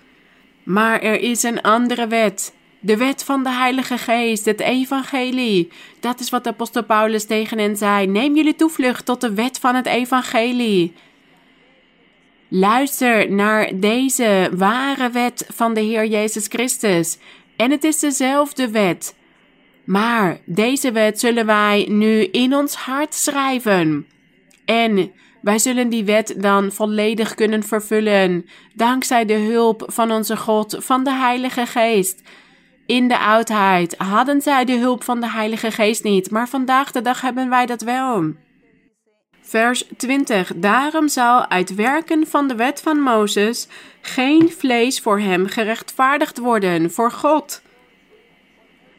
Maar er is een andere wet de wet van de Heilige Geest, het Evangelie. Dat is wat de apostel Paulus tegen hen zei. Neem jullie toevlucht tot de wet van het Evangelie. Luister naar deze ware wet van de Heer Jezus Christus. En het is dezelfde wet. Maar deze wet zullen wij nu in ons hart schrijven. En wij zullen die wet dan volledig kunnen vervullen, dankzij de hulp van onze God, van de Heilige Geest. In de oudheid hadden zij de hulp van de Heilige Geest niet, maar vandaag de dag hebben wij dat wel. Vers 20. Daarom zal uit werken van de wet van Mozes geen vlees voor hem gerechtvaardigd worden voor God.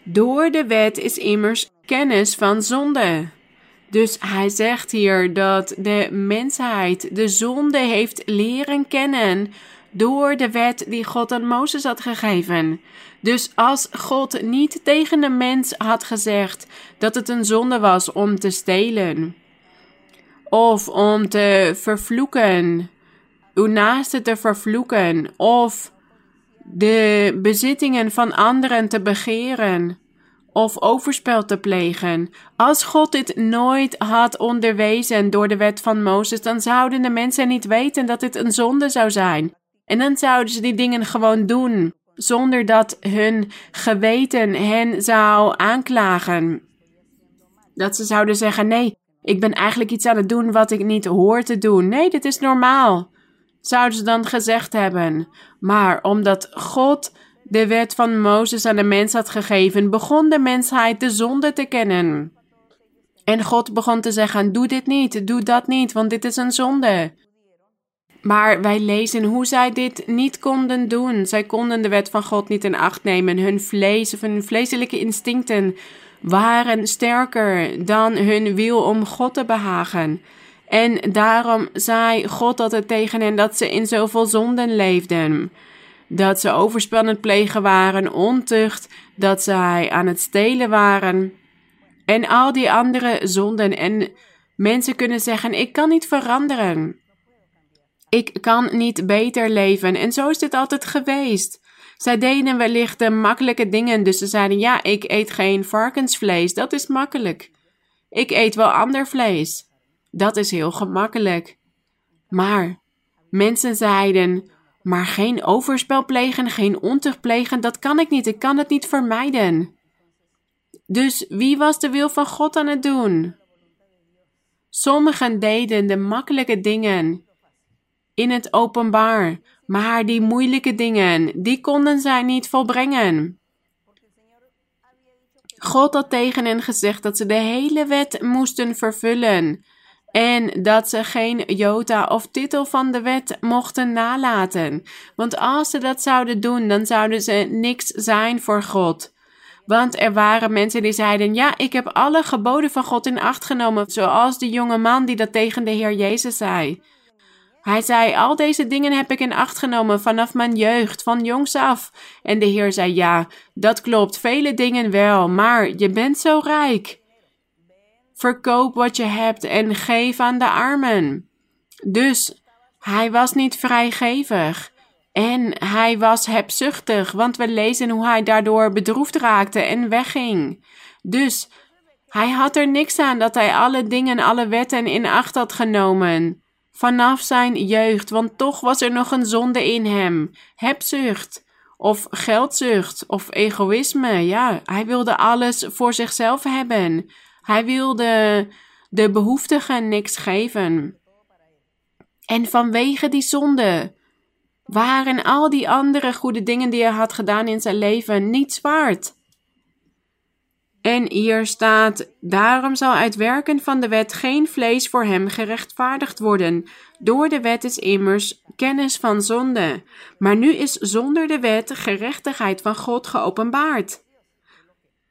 Door de wet is immers kennis van zonde. Dus hij zegt hier dat de mensheid de zonde heeft leren kennen door de wet die God aan Mozes had gegeven. Dus als God niet tegen de mens had gezegd dat het een zonde was om te stelen, of om te vervloeken, uw naaste te vervloeken, of de bezittingen van anderen te begeren, of overspel te plegen. Als God dit nooit had onderwezen door de wet van Mozes, dan zouden de mensen niet weten dat dit een zonde zou zijn. En dan zouden ze die dingen gewoon doen, zonder dat hun geweten hen zou aanklagen. Dat ze zouden zeggen: nee, ik ben eigenlijk iets aan het doen wat ik niet hoor te doen. Nee, dit is normaal. Zouden ze dan gezegd hebben. Maar omdat God de wet van Mozes aan de mens had gegeven, begon de mensheid de zonde te kennen. En God begon te zeggen: Doe dit niet, doe dat niet, want dit is een zonde. Maar wij lezen hoe zij dit niet konden doen. Zij konden de wet van God niet in acht nemen. Hun vlees of hun vleeselijke instincten waren sterker dan hun wil om God te behagen. En daarom zei God altijd tegen hen dat ze in zoveel zonden leefden. Dat ze overspannend plegen waren, ontucht, dat zij aan het stelen waren. En al die andere zonden. En mensen kunnen zeggen: Ik kan niet veranderen. Ik kan niet beter leven. En zo is dit altijd geweest. Zij deden wellicht de makkelijke dingen, dus ze zeiden: Ja, ik eet geen varkensvlees, dat is makkelijk. Ik eet wel ander vlees, dat is heel gemakkelijk. Maar mensen zeiden: Maar geen overspel plegen, geen ontucht plegen, dat kan ik niet, ik kan het niet vermijden. Dus wie was de wil van God aan het doen? Sommigen deden de makkelijke dingen in het openbaar, maar die moeilijke dingen, die konden zij niet volbrengen. God had tegen hen gezegd dat ze de hele wet moesten vervullen en dat ze geen jota of titel van de wet mochten nalaten. Want als ze dat zouden doen, dan zouden ze niks zijn voor God. Want er waren mensen die zeiden: Ja, ik heb alle geboden van God in acht genomen, zoals de jonge man die dat tegen de Heer Jezus zei. Hij zei: Al deze dingen heb ik in acht genomen vanaf mijn jeugd, van jongs af. En de Heer zei: Ja, dat klopt, vele dingen wel, maar je bent zo rijk. Verkoop wat je hebt en geef aan de armen. Dus hij was niet vrijgevig. En hij was hebzuchtig, want we lezen hoe hij daardoor bedroefd raakte en wegging. Dus hij had er niks aan dat hij alle dingen, alle wetten in acht had genomen vanaf zijn jeugd, want toch was er nog een zonde in hem: hebzucht of geldzucht of egoïsme. Ja, hij wilde alles voor zichzelf hebben. Hij wilde de behoeftigen niks geven. En vanwege die zonde waren al die andere goede dingen die hij had gedaan in zijn leven niets waard. En hier staat: Daarom zal uit werken van de wet geen vlees voor hem gerechtvaardigd worden. Door de wet is immers kennis van zonde. Maar nu is zonder de wet gerechtigheid van God geopenbaard.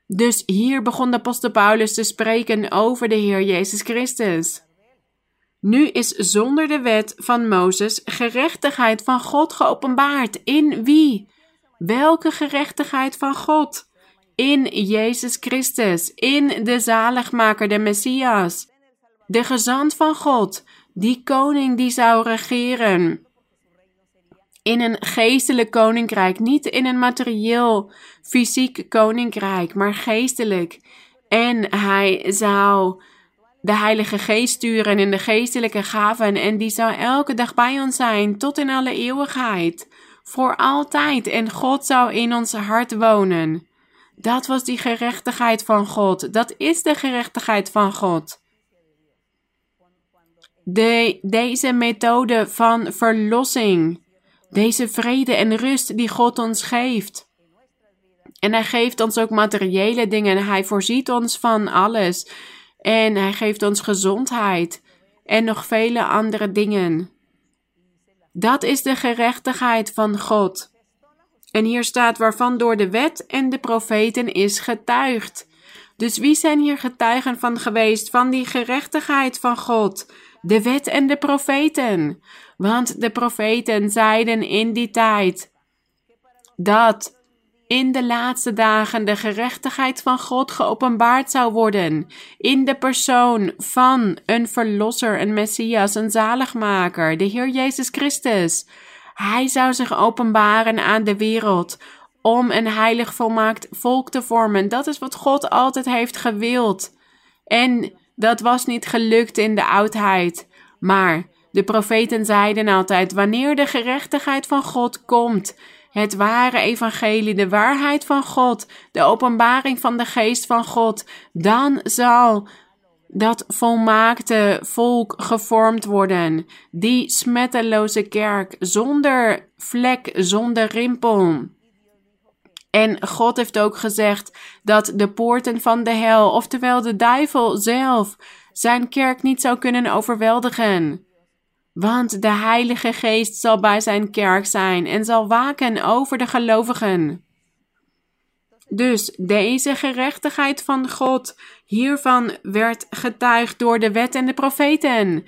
Dus hier begon de apostel Paulus te spreken over de Heer Jezus Christus. Nu is zonder de wet van Mozes gerechtigheid van God geopenbaard. In wie? Welke gerechtigheid van God? In Jezus Christus, in de zaligmaker, de Messias, de gezant van God, die koning die zou regeren. In een geestelijk koninkrijk, niet in een materieel, fysiek koninkrijk, maar geestelijk. En hij zou de Heilige Geest sturen in de geestelijke gaven en die zou elke dag bij ons zijn tot in alle eeuwigheid, voor altijd. En God zou in ons hart wonen. Dat was die gerechtigheid van God. Dat is de gerechtigheid van God. De, deze methode van verlossing, deze vrede en rust die God ons geeft. En hij geeft ons ook materiële dingen. Hij voorziet ons van alles. En hij geeft ons gezondheid en nog vele andere dingen. Dat is de gerechtigheid van God. En hier staat waarvan door de wet en de profeten is getuigd. Dus wie zijn hier getuigen van geweest van die gerechtigheid van God? De wet en de profeten. Want de profeten zeiden in die tijd dat in de laatste dagen de gerechtigheid van God geopenbaard zou worden in de persoon van een verlosser, een Messias, een zaligmaker, de Heer Jezus Christus. Hij zou zich openbaren aan de wereld om een heilig volmaakt volk te vormen. Dat is wat God altijd heeft gewild. En dat was niet gelukt in de oudheid. Maar de profeten zeiden altijd: wanneer de gerechtigheid van God komt, het ware evangelie, de waarheid van God, de openbaring van de geest van God, dan zal dat volmaakte volk gevormd worden, die smetteloze kerk, zonder vlek, zonder rimpel. En God heeft ook gezegd dat de poorten van de hel, oftewel de duivel zelf, zijn kerk niet zou kunnen overweldigen. Want de Heilige Geest zal bij zijn kerk zijn en zal waken over de gelovigen. Dus deze gerechtigheid van God, hiervan werd getuigd door de wet en de profeten.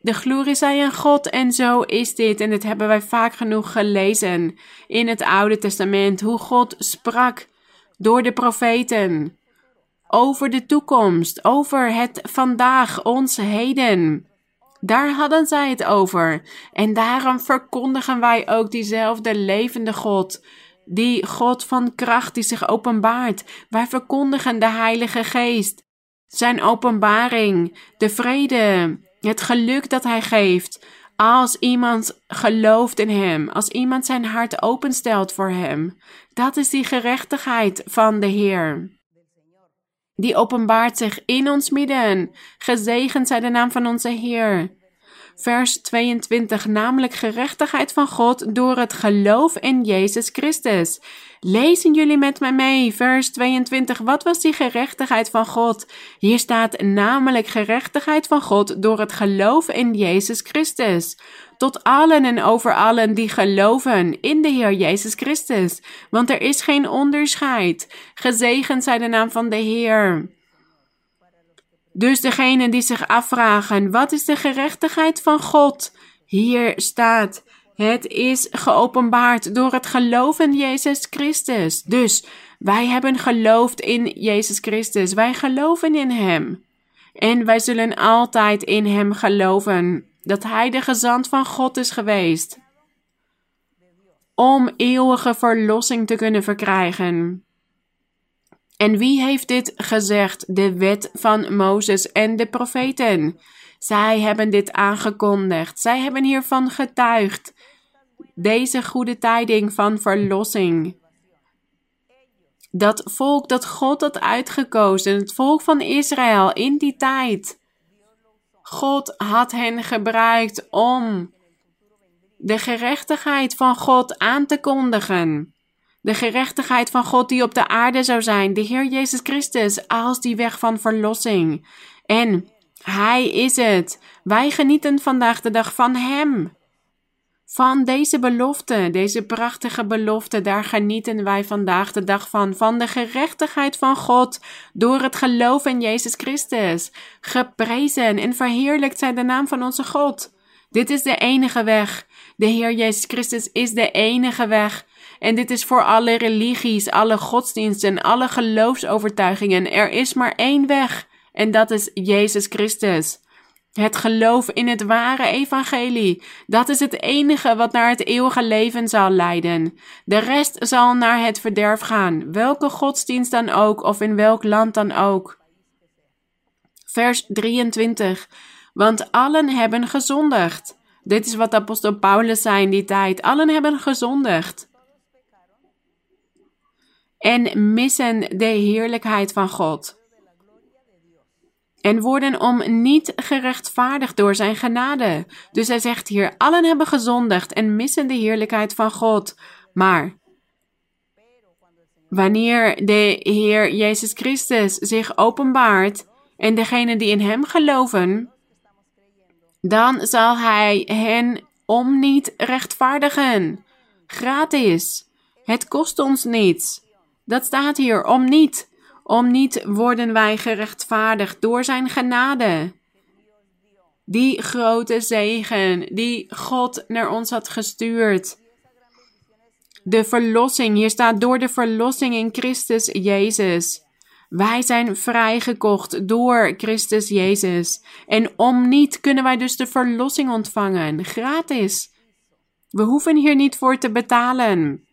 De glorie zij aan God en zo is dit. En dit hebben wij vaak genoeg gelezen in het Oude Testament. Hoe God sprak door de profeten over de toekomst, over het vandaag, ons heden. Daar hadden zij het over. En daarom verkondigen wij ook diezelfde levende God. Die God van kracht die zich openbaart. Wij verkondigen de Heilige Geest. Zijn openbaring, de vrede, het geluk dat Hij geeft. Als iemand gelooft in Hem, als iemand zijn hart openstelt voor Hem. Dat is die gerechtigheid van de Heer. Die openbaart zich in ons midden. Gezegend zij de naam van onze Heer vers 22, namelijk gerechtigheid van God door het geloof in Jezus Christus. Lezen jullie met mij mee, vers 22. Wat was die gerechtigheid van God? Hier staat namelijk gerechtigheid van God door het geloof in Jezus Christus. Tot allen en over allen die geloven in de Heer Jezus Christus. Want er is geen onderscheid. Gezegend zij de naam van de Heer. Dus degene die zich afvragen: wat is de gerechtigheid van God? Hier staat: het is geopenbaard door het geloof in Jezus Christus. Dus wij hebben geloofd in Jezus Christus. Wij geloven in Hem. En wij zullen altijd in Hem geloven dat Hij de gezant van God is geweest. Om eeuwige verlossing te kunnen verkrijgen. En wie heeft dit gezegd? De wet van Mozes en de profeten. Zij hebben dit aangekondigd. Zij hebben hiervan getuigd. Deze goede tijding van verlossing. Dat volk dat God had uitgekozen, het volk van Israël in die tijd. God had hen gebruikt om de gerechtigheid van God aan te kondigen. De gerechtigheid van God die op de aarde zou zijn, de Heer Jezus Christus, als die weg van verlossing. En Hij is het. Wij genieten vandaag de dag van Hem. Van deze belofte, deze prachtige belofte, daar genieten wij vandaag de dag van. Van de gerechtigheid van God door het geloof in Jezus Christus. Geprezen en verheerlijkt zij de naam van onze God. Dit is de enige weg. De Heer Jezus Christus is de enige weg. En dit is voor alle religies, alle godsdiensten, alle geloofsovertuigingen. Er is maar één weg. En dat is Jezus Christus. Het geloof in het ware evangelie. Dat is het enige wat naar het eeuwige leven zal leiden. De rest zal naar het verderf gaan, welke godsdienst dan ook of in welk land dan ook. Vers 23. Want allen hebben gezondigd. Dit is wat apostel Paulus zei in die tijd. Allen hebben gezondigd en missen de heerlijkheid van God. En worden om niet gerechtvaardigd door zijn genade. Dus hij zegt hier: allen hebben gezondigd en missen de heerlijkheid van God. Maar wanneer de Heer Jezus Christus zich openbaart en degenen die in Hem geloven, dan zal Hij hen om niet rechtvaardigen. Gratis. Het kost ons niets. Dat staat hier, om niet. Om niet worden wij gerechtvaardigd door zijn genade. Die grote zegen die God naar ons had gestuurd. De verlossing, hier staat door de verlossing in Christus Jezus. Wij zijn vrijgekocht door Christus Jezus. En om niet kunnen wij dus de verlossing ontvangen, gratis. We hoeven hier niet voor te betalen.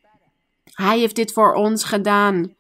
Hij heeft dit voor ons gedaan.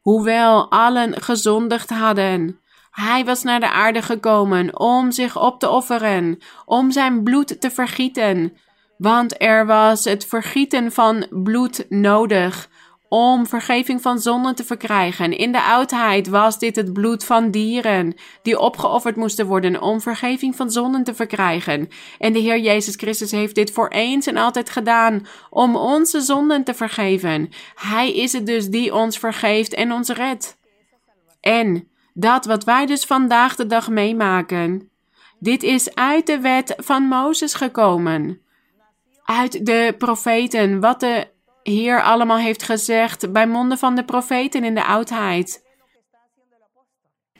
Hoewel allen gezondigd hadden. Hij was naar de aarde gekomen om zich op te offeren, om zijn bloed te vergieten. Want er was het vergieten van bloed nodig om vergeving van zonden te verkrijgen. In de oudheid was dit het bloed van dieren die opgeofferd moesten worden om vergeving van zonden te verkrijgen. En de Heer Jezus Christus heeft dit voor eens en altijd gedaan om onze zonden te vergeven. Hij is het dus die ons vergeeft en ons redt. En dat wat wij dus vandaag de dag meemaken, Dit is uit de wet van Mozes gekomen. Uit de profeten, wat de Heer allemaal heeft gezegd bij monden van de profeten in de oudheid.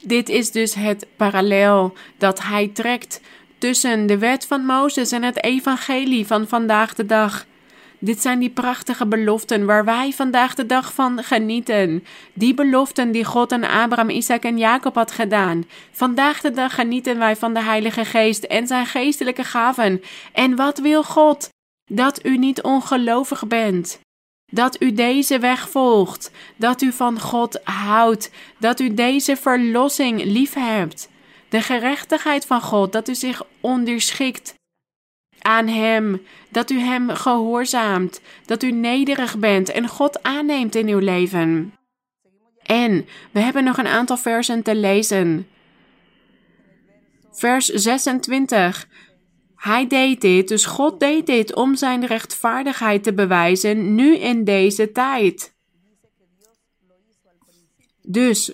Dit is dus het parallel dat hij trekt tussen de wet van Mozes en het evangelie van vandaag de dag. Dit zijn die prachtige beloften waar wij vandaag de dag van genieten. Die beloften die God aan Abraham, Isaac en Jacob had gedaan. Vandaag de dag genieten wij van de Heilige Geest en zijn geestelijke gaven. En wat wil God? Dat u niet ongelovig bent. Dat u deze weg volgt. Dat u van God houdt. Dat u deze verlossing liefhebt. De gerechtigheid van God, dat u zich onderschikt aan Hem, dat u Hem gehoorzaamt, dat u nederig bent en God aanneemt in uw leven. En we hebben nog een aantal versen te lezen. Vers 26. Hij deed dit, dus God deed dit om zijn rechtvaardigheid te bewijzen, nu in deze tijd. Dus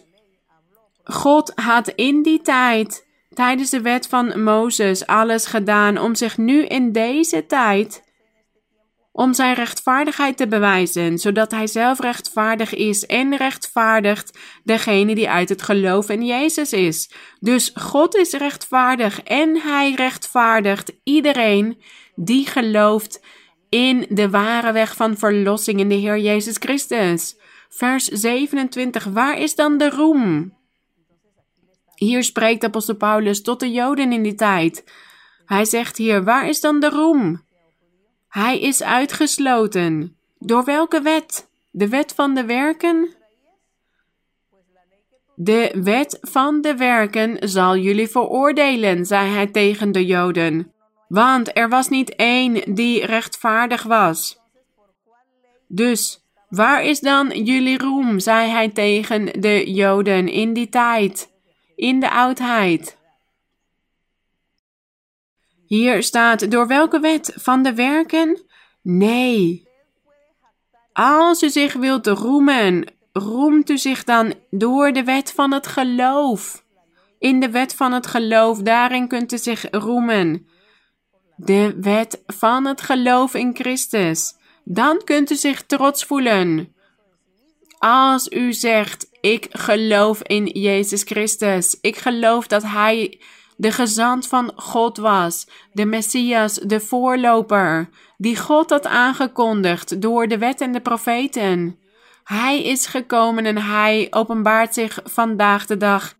God had in die tijd tijdens de wet van Mozes alles gedaan om zich nu in deze tijd om zijn rechtvaardigheid te bewijzen, zodat hij zelf rechtvaardig is en rechtvaardigt degene die uit het geloof in Jezus is. Dus God is rechtvaardig en hij rechtvaardigt iedereen die gelooft in de ware weg van verlossing in de Heer Jezus Christus. Vers 27. Waar is dan de roem? Hier spreekt apostel Paulus tot de Joden in die tijd. Hij zegt hier: Waar is dan de roem? Hij is uitgesloten. Door welke wet? De wet van de werken? De wet van de werken zal jullie veroordelen, zei hij tegen de Joden. Want er was niet één die rechtvaardig was. Dus waar is dan jullie roem, zei hij tegen de Joden in die tijd? in de oudheid. Hier staat door welke wet van de werken? Nee. Als u zich wilt roemen, roemt u zich dan door de wet van het geloof. In de wet van het geloof, daarin kunt u zich roemen. De wet van het geloof in Christus. Dan kunt u zich trots voelen. Als u zegt, ik geloof in Jezus Christus. Ik geloof dat Hij de gezant van God was, de Messias, de voorloper, die God had aangekondigd door de wet en de profeten. Hij is gekomen en Hij openbaart zich vandaag de dag.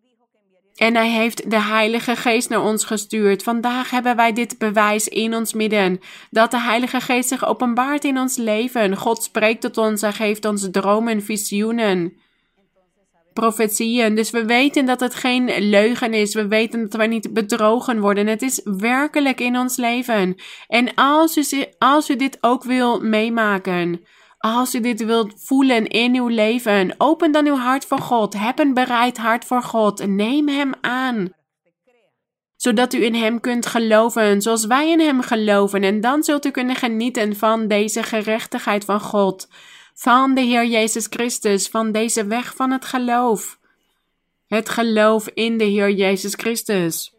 En Hij heeft de Heilige Geest naar ons gestuurd. Vandaag hebben wij dit bewijs in ons midden. Dat de Heilige Geest zich openbaart in ons leven. God spreekt tot ons, Hij geeft ons dromen, visioenen profetieën. Dus we weten dat het geen leugen is. We weten dat wij niet bedrogen worden. Het is werkelijk in ons leven. En als u, als u dit ook wil meemaken, als u dit wilt voelen in uw leven, open dan uw hart voor God. Heb een bereid hart voor God. Neem Hem aan. Zodat u in Hem kunt geloven, zoals wij in Hem geloven. En dan zult u kunnen genieten van deze gerechtigheid van God van de Heer Jezus Christus, van deze weg van het geloof. Het geloof in de Heer Jezus Christus.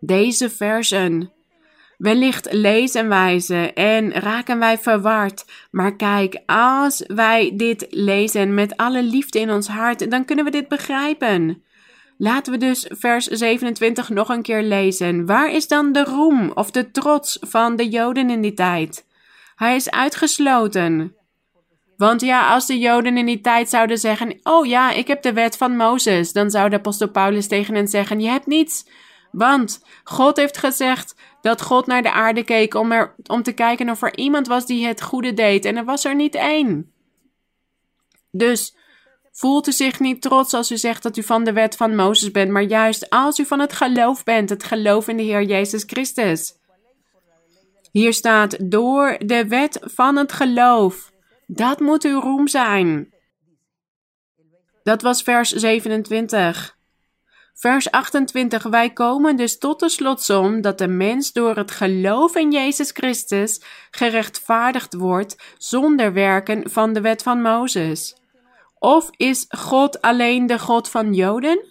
Deze versen. Wellicht lezen wij ze en raken wij verward. Maar kijk, als wij dit lezen met alle liefde in ons hart, dan kunnen we dit begrijpen. Laten we dus vers 27 nog een keer lezen. Waar is dan de roem of de trots van de Joden in die tijd? Hij is uitgesloten. Want ja, als de Joden in die tijd zouden zeggen: Oh ja, ik heb de wet van Mozes, dan zou de apostel Paulus tegen hen zeggen: Je hebt niets. Want God heeft gezegd dat God naar de aarde keek om, er, om te kijken of er iemand was die het goede deed. En er was er niet één. Dus voelt u zich niet trots als u zegt dat u van de wet van Mozes bent, maar juist als u van het geloof bent, het geloof in de Heer Jezus Christus. Hier staat: Door de wet van het geloof dat moet uw roem zijn. Dat was vers 27. Vers 28. Wij komen dus tot de slotsom dat de mens door het geloof in Jezus Christus gerechtvaardigd wordt zonder werken van de wet van Mozes. Of is God alleen de God van Joden?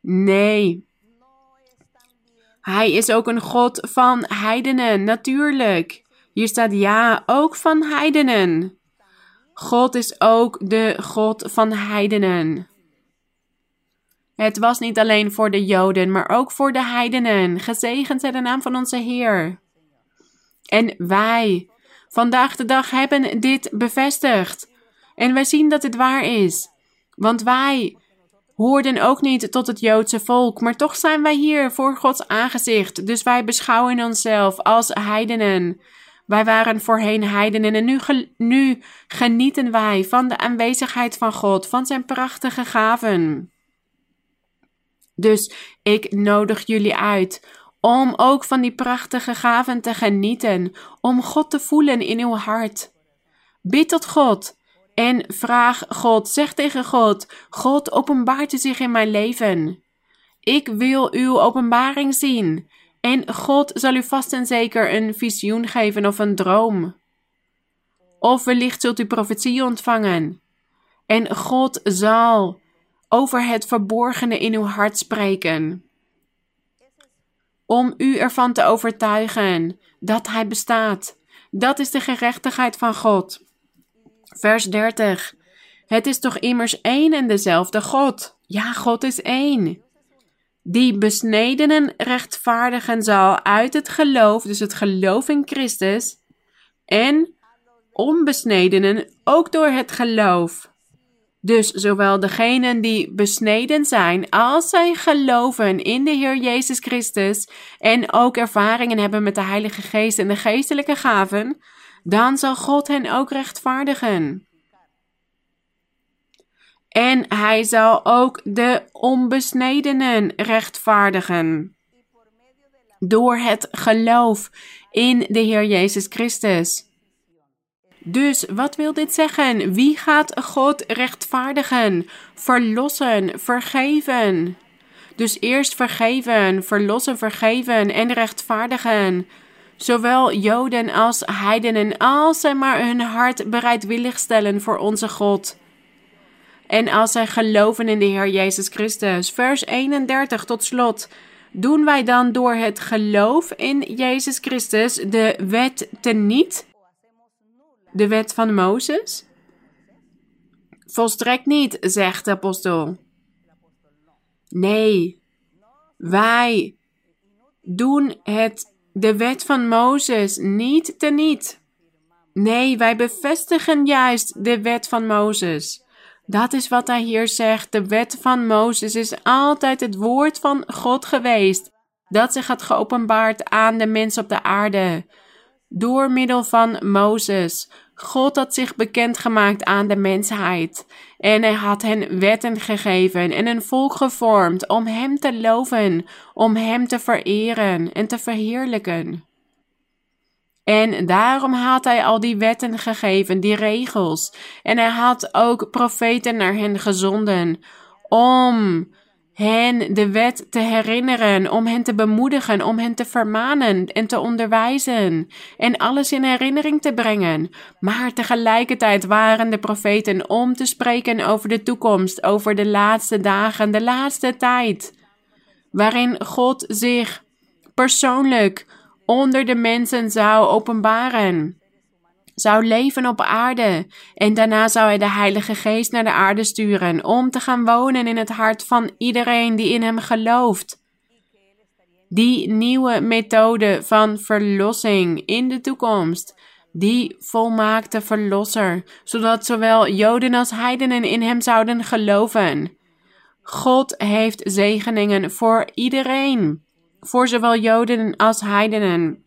Nee, Hij is ook een God van heidenen, natuurlijk. Hier staat ja, ook van heidenen. God is ook de God van heidenen. Het was niet alleen voor de Joden, maar ook voor de heidenen. Gezegend zij de naam van onze Heer. En wij, vandaag de dag, hebben dit bevestigd. En wij zien dat het waar is. Want wij hoorden ook niet tot het Joodse volk, maar toch zijn wij hier voor Gods aangezicht. Dus wij beschouwen onszelf als heidenen. Wij waren voorheen heidenen en nu, genieten wij van de aanwezigheid van God, van zijn prachtige gaven. Dus ik nodig jullie uit om ook van die prachtige gaven te genieten, om God te voelen in uw hart. Bid tot God en vraag God, zeg tegen God: God, openbaart u zich in mijn leven. Ik wil uw openbaring zien. En God zal u vast en zeker een visioen geven of een droom. Of wellicht zult u profetie ontvangen. En God zal over het verborgene in uw hart spreken. Om u ervan te overtuigen dat Hij bestaat. Dat is de gerechtigheid van God. Vers 30. Het is toch immers één en dezelfde God. Ja, God is één. Die besnedenen rechtvaardigen zal uit het geloof, dus het geloof in Christus, en onbesnedenen ook door het geloof. Dus zowel degenen die besneden zijn, als zij geloven in de Heer Jezus Christus en ook ervaringen hebben met de Heilige Geest en de geestelijke gaven, dan zal God hen ook rechtvaardigen. En hij zal ook de onbesnedenen rechtvaardigen. Door het geloof in de Heer Jezus Christus. Dus wat wil dit zeggen? Wie gaat God rechtvaardigen, verlossen, vergeven? Dus eerst vergeven, verlossen, vergeven en rechtvaardigen. Zowel Joden als heidenen, als zij maar hun hart bereidwillig stellen voor onze God. En als zij geloven in de Heer Jezus Christus. Vers 31 tot slot. Doen wij dan door het geloof in Jezus Christus de wet teniet? De wet van Mozes? Volstrekt niet, zegt de apostel. Nee, wij doen het, de wet van Mozes niet teniet. Nee, wij bevestigen juist de wet van Mozes. Dat is wat hij hier zegt. De wet van Mozes is altijd het woord van God geweest. Dat zich had geopenbaard aan de mens op de aarde. Door middel van Mozes. God had zich bekendgemaakt aan de mensheid. En hij had hen wetten gegeven en een volk gevormd om hem te loven, om hem te vereren en te verheerlijken. En daarom had hij al die wetten gegeven, die regels. En hij had ook profeten naar hen gezonden om hen de wet te herinneren, om hen te bemoedigen, om hen te vermanen en te onderwijzen en alles in herinnering te brengen. Maar tegelijkertijd waren de profeten om te spreken over de toekomst, over de laatste dagen, de laatste tijd, waarin God zich persoonlijk onder de mensen zou openbaren. Zou leven op aarde. En daarna zou hij de Heilige Geest naar de aarde sturen om te gaan wonen in het hart van iedereen die in hem gelooft. Die nieuwe methode van verlossing in de toekomst. Die volmaakte verlosser, zodat zowel Joden als heidenen in hem zouden geloven. God heeft zegeningen voor iedereen voor zowel Joden als heidenen.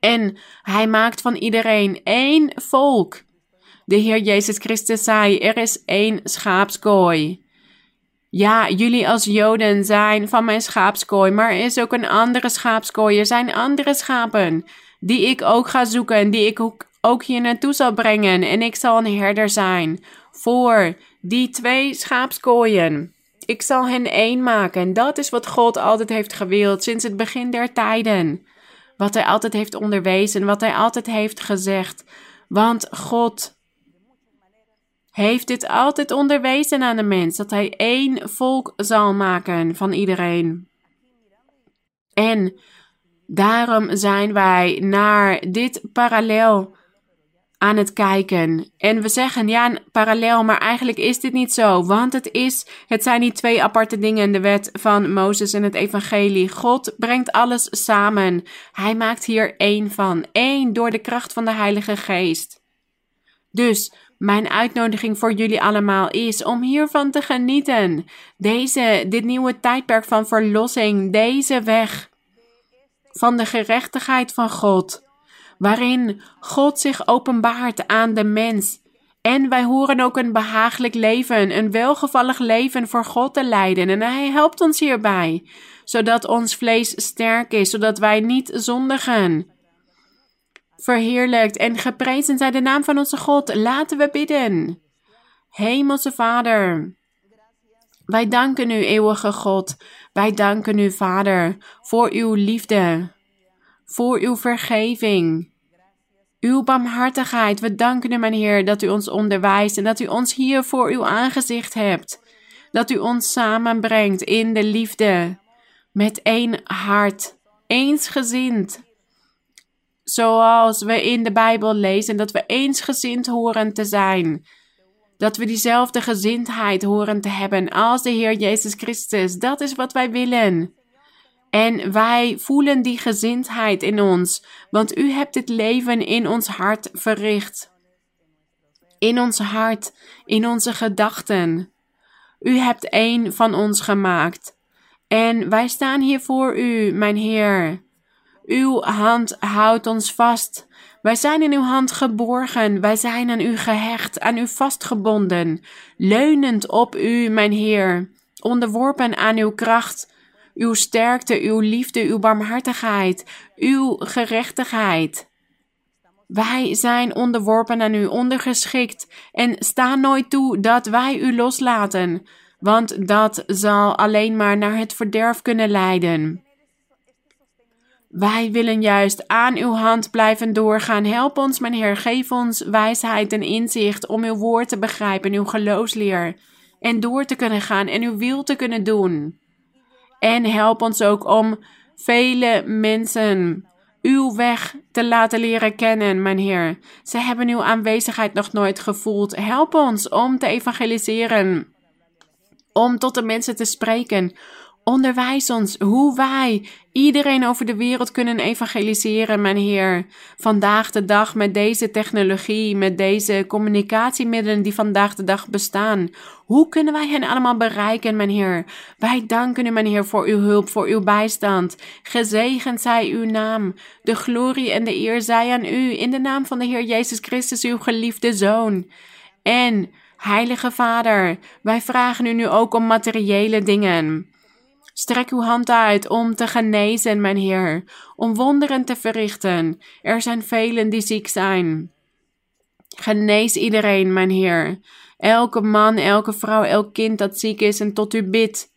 En hij maakt van iedereen één volk. De Heer Jezus Christus zei: Er is één schaapskooi. Ja, jullie als Joden zijn van mijn schaapskooi, maar er is ook een andere schaapskooi. Er zijn andere schapen die ik ook ga zoeken en die ik ook, hier naartoe zal brengen. En ik zal een herder zijn voor die twee schaapskooien. Ik zal hen één maken. En dat is wat God altijd heeft gewild sinds het begin der tijden. Wat hij altijd heeft onderwezen, wat hij altijd heeft gezegd. Want God heeft dit altijd onderwezen aan de mens: dat hij één volk zal maken van iedereen. En daarom zijn wij naar dit parallel aan het kijken. En we zeggen ja, parallel, maar eigenlijk is dit niet zo. Want het, is, het zijn niet twee aparte dingen, de wet van Mozes en het evangelie. God brengt alles samen. Hij maakt hier één van. één door de kracht van de Heilige Geest. Dus mijn uitnodiging voor jullie allemaal is om hiervan te genieten. Deze, dit nieuwe tijdperk van verlossing, deze weg van de gerechtigheid van God waarin God zich openbaart aan de mens. En wij horen ook een behagelijk leven, een welgevallig leven voor God te leiden. En Hij helpt ons hierbij, zodat ons vlees sterk is, zodat wij niet zondigen. Verheerlijkt en geprezen zij de naam van onze God. Laten we bidden. Hemelse Vader, wij danken u, eeuwige God. Wij danken u, Vader, voor uw liefde, voor uw vergeving uw barmhartigheid. We danken u, mijn Heer, dat u ons onderwijst en dat u ons hier voor uw aangezicht hebt. Dat u ons samenbrengt in de liefde, met één hart, eensgezind. Zoals we in de Bijbel lezen, dat we eensgezind horen te zijn. Dat we diezelfde gezindheid horen te hebben als de Heer Jezus Christus. Dat is wat wij willen. En wij voelen die gezindheid in ons, want u hebt het leven in ons hart verricht. In ons hart, in onze gedachten. U hebt één van ons gemaakt. En wij staan hier voor u, mijn Heer. Uw hand houdt ons vast. Wij zijn in uw hand geborgen. Wij zijn aan u gehecht, aan u vastgebonden. Leunend op u, mijn Heer. Onderworpen aan uw kracht uw sterkte, uw liefde, uw barmhartigheid, uw gerechtigheid. Wij zijn onderworpen aan u, ondergeschikt en staan nooit toe dat wij u loslaten, want dat zal alleen maar naar het verderf kunnen leiden. Wij willen juist aan uw hand blijven doorgaan. Help ons, mijn Heer, geef ons wijsheid en inzicht om uw woord te begrijpen, uw geloofsleer, en door te kunnen gaan en uw wil te kunnen doen. En help ons ook om vele mensen uw weg te laten leren kennen, mijn Heer. Ze hebben uw aanwezigheid nog nooit gevoeld. Help ons om te evangeliseren, om tot de mensen te spreken, Onderwijs ons hoe wij iedereen over de wereld kunnen evangeliseren, mijn Heer. Vandaag de dag met deze technologie, met deze communicatiemiddelen die vandaag de dag bestaan. Hoe kunnen wij hen allemaal bereiken, mijn Heer? Wij danken u, mijn Heer, voor uw hulp, voor uw bijstand. Gezegend zij uw naam. De glorie en de eer zij aan u, in de naam van de Heer Jezus Christus, uw geliefde Zoon. En, Heilige Vader, wij vragen u nu ook om materiële dingen. Strek uw hand uit om te genezen, mijn Heer, om wonderen te verrichten. Er zijn velen die ziek zijn. Genees iedereen, mijn Heer. Elke man, elke vrouw, elk kind dat ziek is en tot u bidt.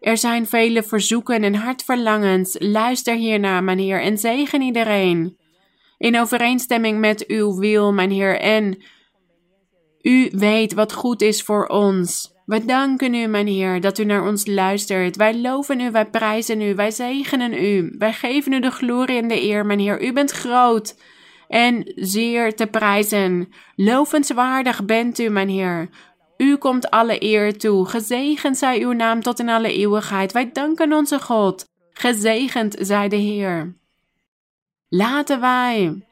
Er zijn vele verzoeken en hartverlangens. Luister hiernaar, mijn Heer, en zegen iedereen. In overeenstemming met uw wil, mijn Heer, en u weet wat goed is voor ons. We danken u, mijn Heer, dat u naar ons luistert. Wij loven u, wij prijzen u, wij zegenen u. Wij geven u de glorie en de eer, mijn Heer. U bent groot en zeer te prijzen. Lovenswaardig bent u, mijn Heer. U komt alle eer toe. Gezegend zij uw naam tot in alle eeuwigheid. Wij danken onze God. Gezegend zij de Heer. Laten wij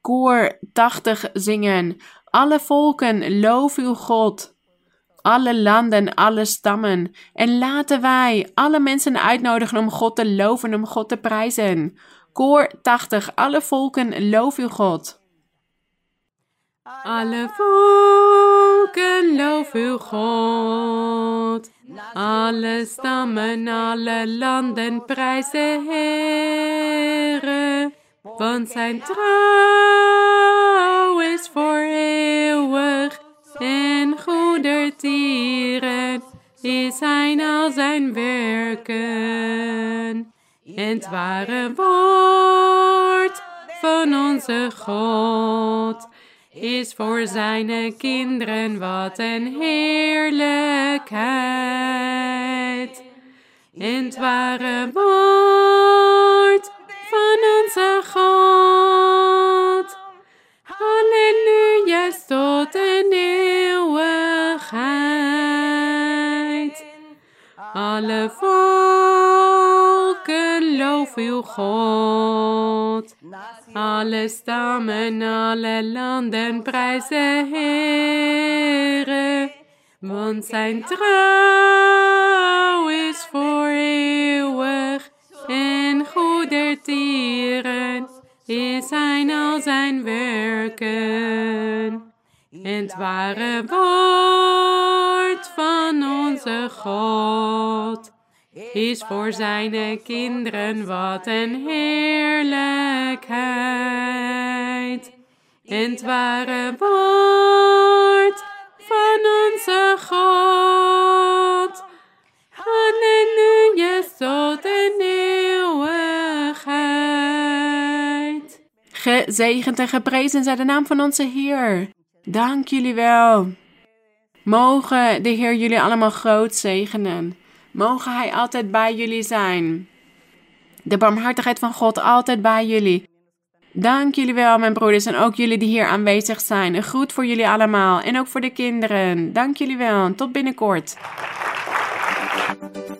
koor 80 zingen. Alle volken, loof uw God alle landen, alle stammen. En laten wij alle mensen uitnodigen om God te loven, om God te prijzen. Koor 80, alle volken, loof uw God. Alle volken, loof uw God. Alle stammen, alle landen, prijzen Heere. Want zijn trouw is voor eeuwig en goedertieren is zijn al zijn werken. En het ware woord van onze God is voor zijn kinderen wat een heerlijkheid. en het ware woord van onze God. Alle volken loof uw God. Alle stammen, alle landen prijzen Heere, want zijn trouw is voor eeuwig en goedertieren is zijn al zijn werken. En het ware woord van onze God is voor zijn kinderen wat een heerlijkheid. En het ware woord van onze God. Halleluja, tot een eeuwigheid. Gezegend en geprezen zij de naam van onze Heer. Dank jullie wel. Mogen de Heer jullie allemaal groot zegenen. Mogen Hij altijd bij jullie zijn. De barmhartigheid van God altijd bij jullie. Dank jullie wel, mijn broeders, en ook jullie die hier aanwezig zijn. Een groet voor jullie allemaal en ook voor de kinderen. Dank jullie wel. Tot binnenkort.